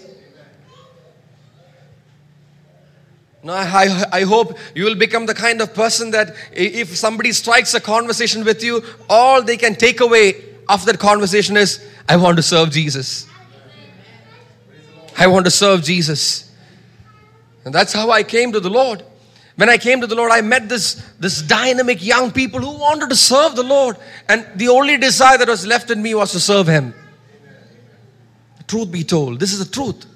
No, I, I hope you will become the kind of person that if somebody strikes a conversation with you, all they can take away after that conversation is, I want to serve Jesus. I want to serve Jesus. And that's how I came to the Lord. When I came to the Lord, I met this, this dynamic young people who wanted to serve the Lord. And the only desire that was left in me was to serve Him. Truth be told, this is the truth.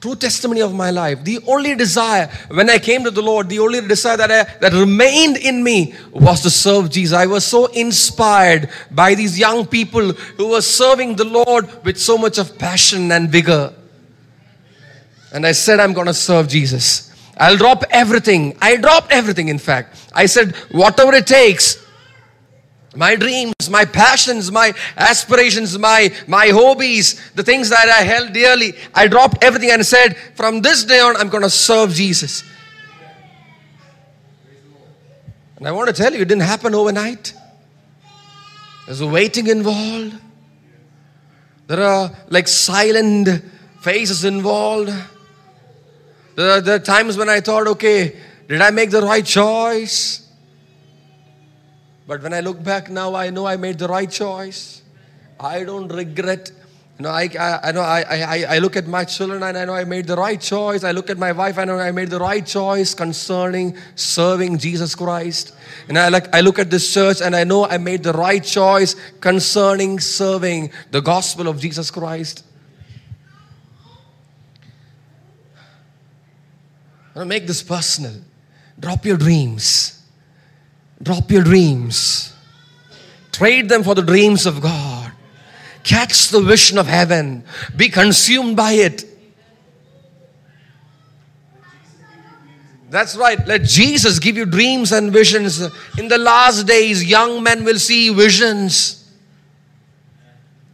True testimony of my life. The only desire when I came to the Lord, the only desire that, I, that remained in me was to serve Jesus. I was so inspired by these young people who were serving the Lord with so much of passion and vigor. And I said, I'm going to serve Jesus. I'll drop everything. I dropped everything, in fact. I said, whatever it takes, my dreams, my passions, my aspirations, my, my hobbies, the things that I held dearly, I dropped everything and said, from this day on, I'm going to serve Jesus. And I want to tell you, it didn't happen overnight. There's a waiting involved. There are like silent phases involved. There are, there are times when I thought, okay, did I make the right choice? But when I look back now, I know I made the right choice. I don't regret. You know, I, I, I know I, I, I look at my children and I know I made the right choice. I look at my wife, and I know I made the right choice concerning serving Jesus Christ. And I like I look at this church and I know I made the right choice concerning serving the gospel of Jesus Christ. Make this personal. Drop your dreams. Drop your dreams. Trade them for the dreams of God. Catch the vision of heaven. Be consumed by it. That's right. Let Jesus give you dreams and visions. In the last days, young men will see visions.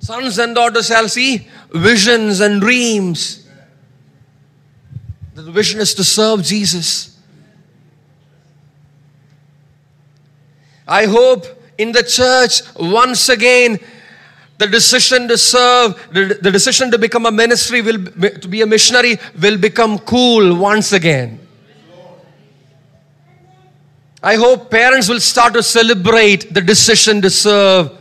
Sons and daughters shall see visions and dreams. The vision is to serve Jesus. I hope in the church once again the decision to serve, the, decision to become a ministry will to be a missionary will become cool once again. I hope parents will start to celebrate the decision to serve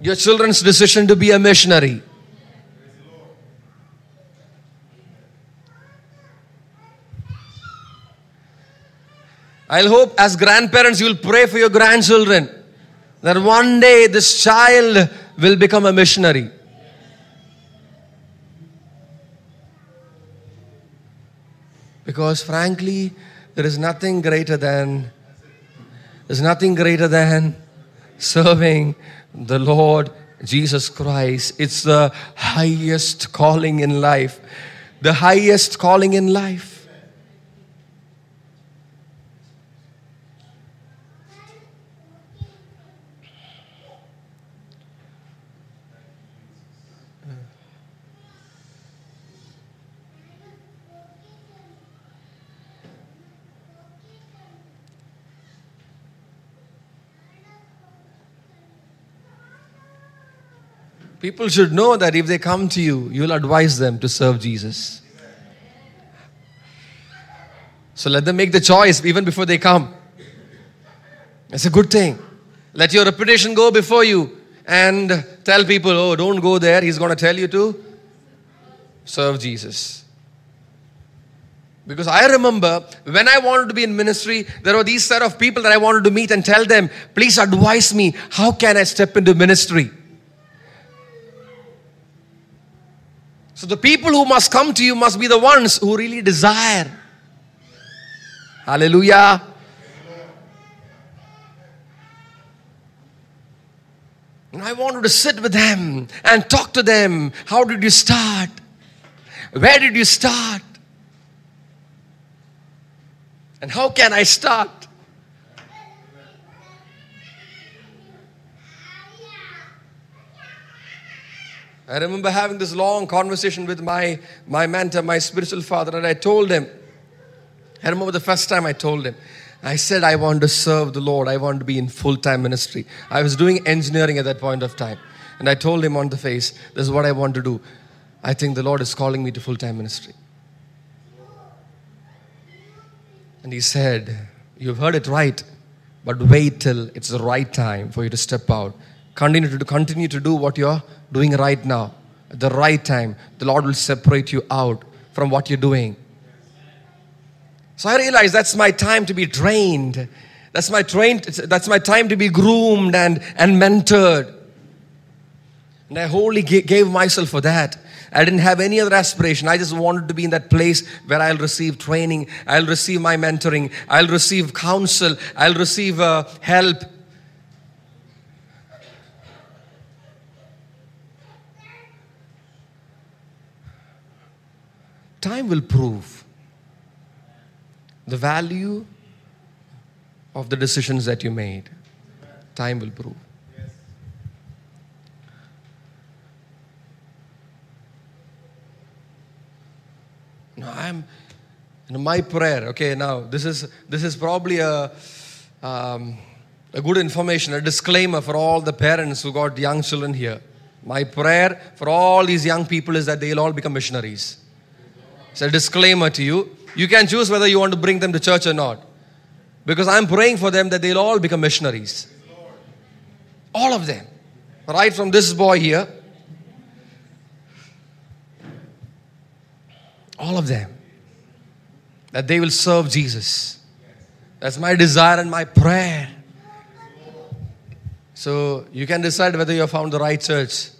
your children's decision to be a missionary. I'll hope as grandparents you'll pray for your grandchildren that one day this child will become a missionary. Because frankly, there is nothing greater than there's nothing greater than serving the Lord Jesus Christ. It's the highest calling in life. The highest calling in life. People should know that if they come to you, you'll advise them to serve Jesus. So let them make the choice even before they come. It's a good thing. Let your reputation go before you and tell people, oh, don't go there. He's going to tell you to serve Jesus. Because I remember when I wanted to be in ministry, there were these set of people that I wanted to meet and tell them, please advise me, how can I step into ministry? So the people who must come to you must be the ones who really desire. Hallelujah. And I wanted to sit with them and talk to them. How did you start? Where did you start? And how can I start? I remember having this long conversation with my, my mentor, my spiritual father, and I told him, I remember the first time I told him, I said, I want to serve the Lord. I want to be in full time ministry. I was doing engineering at that point of time. And I told him on the face, This is what I want to do. I think the Lord is calling me to full time ministry. And he said, You've heard it right, but wait till it's the right time for you to step out. Continue to do, continue to do what you're doing right now. At the right time, the Lord will separate you out from what you're doing. So I realized that's my time to be trained. That's my trained, that's my time to be groomed and, and mentored. And I wholly gave myself for that. I didn't have any other aspiration. I just wanted to be in that place where I'll receive training, I'll receive my mentoring, I'll receive counsel, I'll receive uh, help. Time will prove the value of the decisions that you made. Time will prove. No, I'm my prayer. Okay, now this is this is probably a um, a good information, a disclaimer for all the parents who got young children here. My prayer for all these young people is that they'll all become missionaries. It's a disclaimer to you. You can choose whether you want to bring them to church or not. Because I'm praying for them that they'll all become missionaries. All of them. Right from this boy here All of them. That they will serve Jesus. That's my desire and my prayer. So you can decide whether you have found the right church.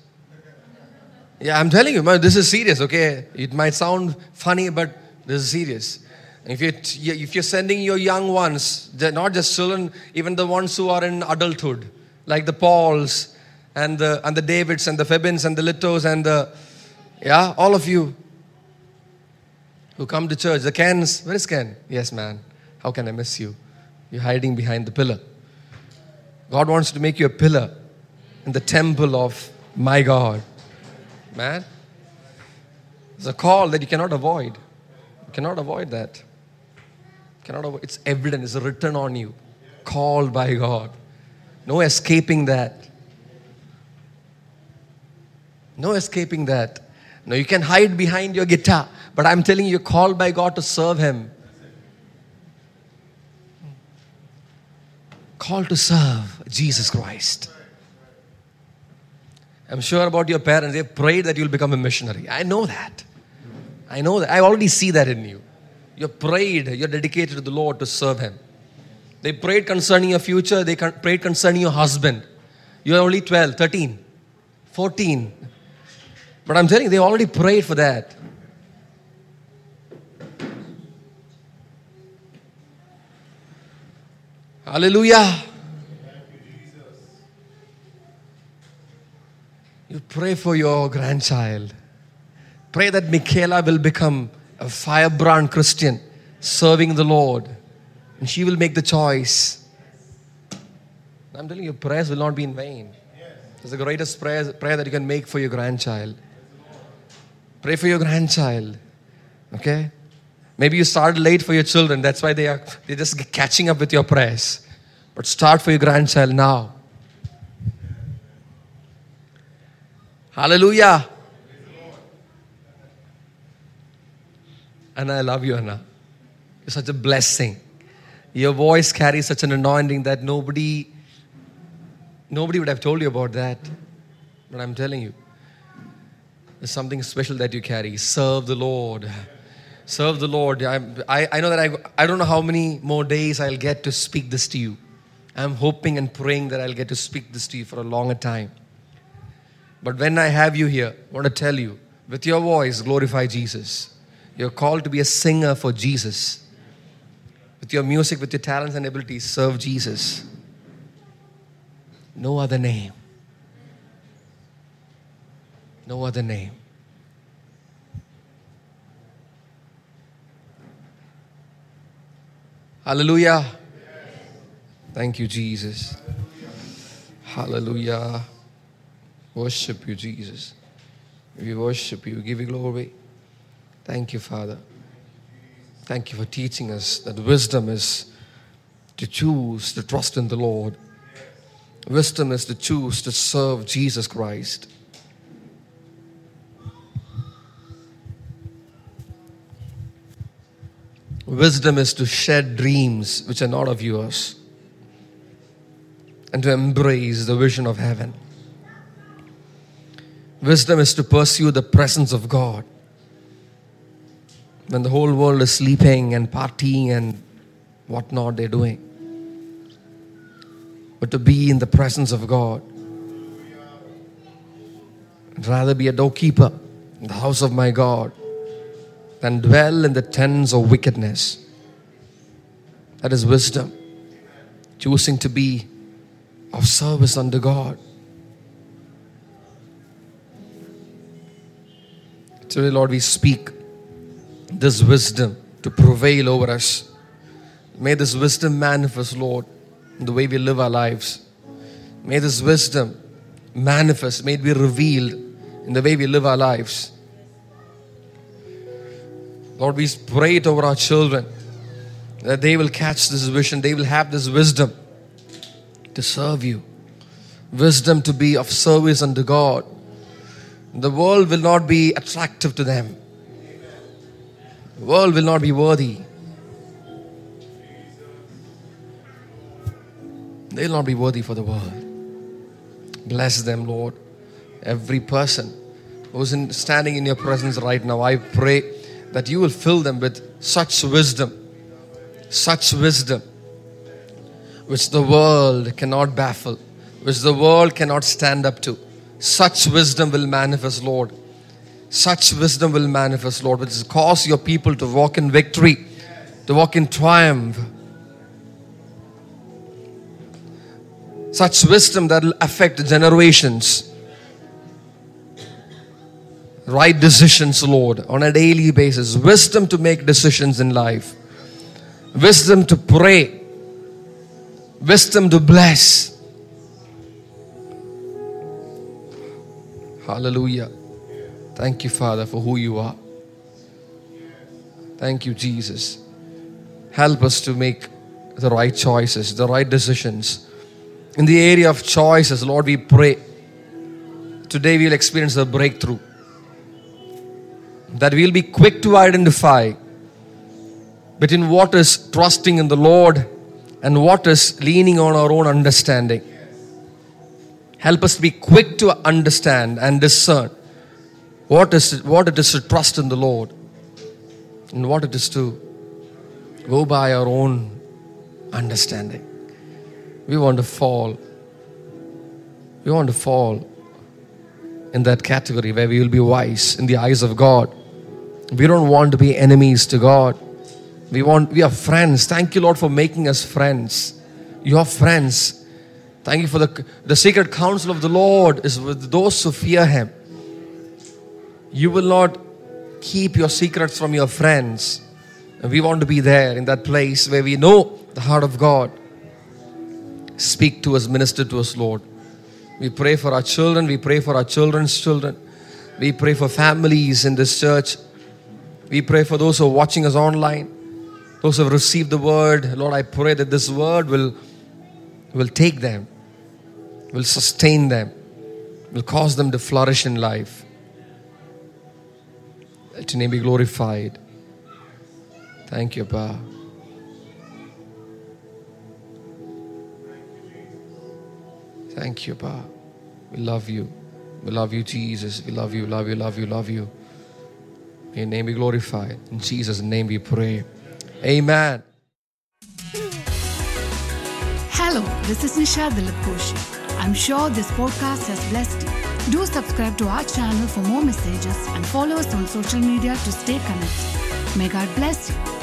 Yeah, I'm telling you, man, this is serious, okay? It might sound funny, but this is serious. If you're, if you're sending your young ones, they're not just children, even the ones who are in adulthood, like the Pauls and the, and the Davids and the Febins and the Litos and the, yeah, all of you, who come to church. The Kens, where is Ken? Yes, man. How can I miss you? You're hiding behind the pillar. God wants to make you a pillar in the temple of my God. Man, it's a call that you cannot avoid. You cannot avoid that. cannot avoid. It's evident. It's written on you. Called by God. No escaping that. No escaping that. No, you can hide behind your guitar. But I'm telling you, you're called by God to serve Him. Called to serve Jesus Christ. I'm sure about your parents, they've prayed that you'll become a missionary. I know that. I know that. I already see that in you. You're prayed, you're dedicated to the Lord to serve Him. They prayed concerning your future, they prayed concerning your husband. You're only 12, 13, 14. But I'm telling you, they already prayed for that. Hallelujah. You pray for your grandchild. Pray that Michaela will become a firebrand Christian serving the Lord. And she will make the choice. I'm telling you, prayers will not be in vain. It's the greatest prayer, prayer that you can make for your grandchild. Pray for your grandchild. Okay? Maybe you started late for your children. That's why they are they're just catching up with your prayers. But start for your grandchild now. Hallelujah. And I love you, Anna. You're such a blessing. Your voice carries such an anointing that nobody nobody would have told you about that. But I'm telling you, there's something special that you carry. Serve the Lord. Serve the Lord. I'm, I, I know that I, I don't know how many more days I'll get to speak this to you. I'm hoping and praying that I'll get to speak this to you for a longer time. But when I have you here, I want to tell you, with your voice, glorify Jesus. You're called to be a singer for Jesus. With your music, with your talents and abilities, serve Jesus. No other name. No other name. Hallelujah. Thank you, Jesus. Hallelujah. Worship you, Jesus. We worship you, we give you glory. Thank you, Father. Thank you for teaching us that wisdom is to choose to trust in the Lord. Wisdom is to choose to serve Jesus Christ. Wisdom is to shed dreams which are not of yours and to embrace the vision of heaven. Wisdom is to pursue the presence of God when the whole world is sleeping and partying and whatnot they're doing. But to be in the presence of God. I'd rather be a doorkeeper in the house of my God than dwell in the tents of wickedness. That is wisdom. Choosing to be of service unto God. Today, Lord, we speak this wisdom to prevail over us. May this wisdom manifest, Lord, in the way we live our lives. May this wisdom manifest, may it be revealed in the way we live our lives. Lord, we pray it over our children that they will catch this vision, they will have this wisdom to serve you, wisdom to be of service unto God. The world will not be attractive to them, the world will not be worthy. They will not be worthy for the world. Bless them, Lord. Every person who's in, standing in your presence right now, I pray that you will fill them with such wisdom, such wisdom, which the world cannot baffle, which the world cannot stand up to. Such wisdom will manifest, Lord. Such wisdom will manifest, Lord, which will cause your people to walk in victory, to walk in triumph. Such wisdom that will affect generations right decisions, Lord, on a daily basis. Wisdom to make decisions in life. Wisdom to pray. Wisdom to bless. Hallelujah. Thank you, Father, for who you are. Thank you, Jesus. Help us to make the right choices, the right decisions. In the area of choices, Lord, we pray. Today we'll experience a breakthrough that we'll be quick to identify between what is trusting in the Lord and what is leaning on our own understanding. Help us to be quick to understand and discern what is what it is to trust in the Lord and what it is to go by our own understanding. We want to fall. We want to fall in that category where we will be wise in the eyes of God. We don't want to be enemies to God. We want we are friends. Thank you, Lord, for making us friends. You are friends. Thank you for the the secret counsel of the Lord is with those who fear Him. You will not keep your secrets from your friends. And we want to be there in that place where we know the heart of God. Speak to us, minister to us, Lord. We pray for our children. We pray for our children's children. We pray for families in this church. We pray for those who are watching us online, those who have received the word. Lord, I pray that this word will, will take them, will sustain them, will cause them to flourish in life. Let your name be glorified. Thank you, Pa. Thank you, Pa. We love you. We love you, Jesus. We love you, love you, love you, love you. May your name be glorified. In Jesus' name we pray. Amen. Hello, this is Nisha Dilip. I'm sure this podcast has blessed you. Do subscribe to our channel for more messages and follow us on social media to stay connected. May God bless you.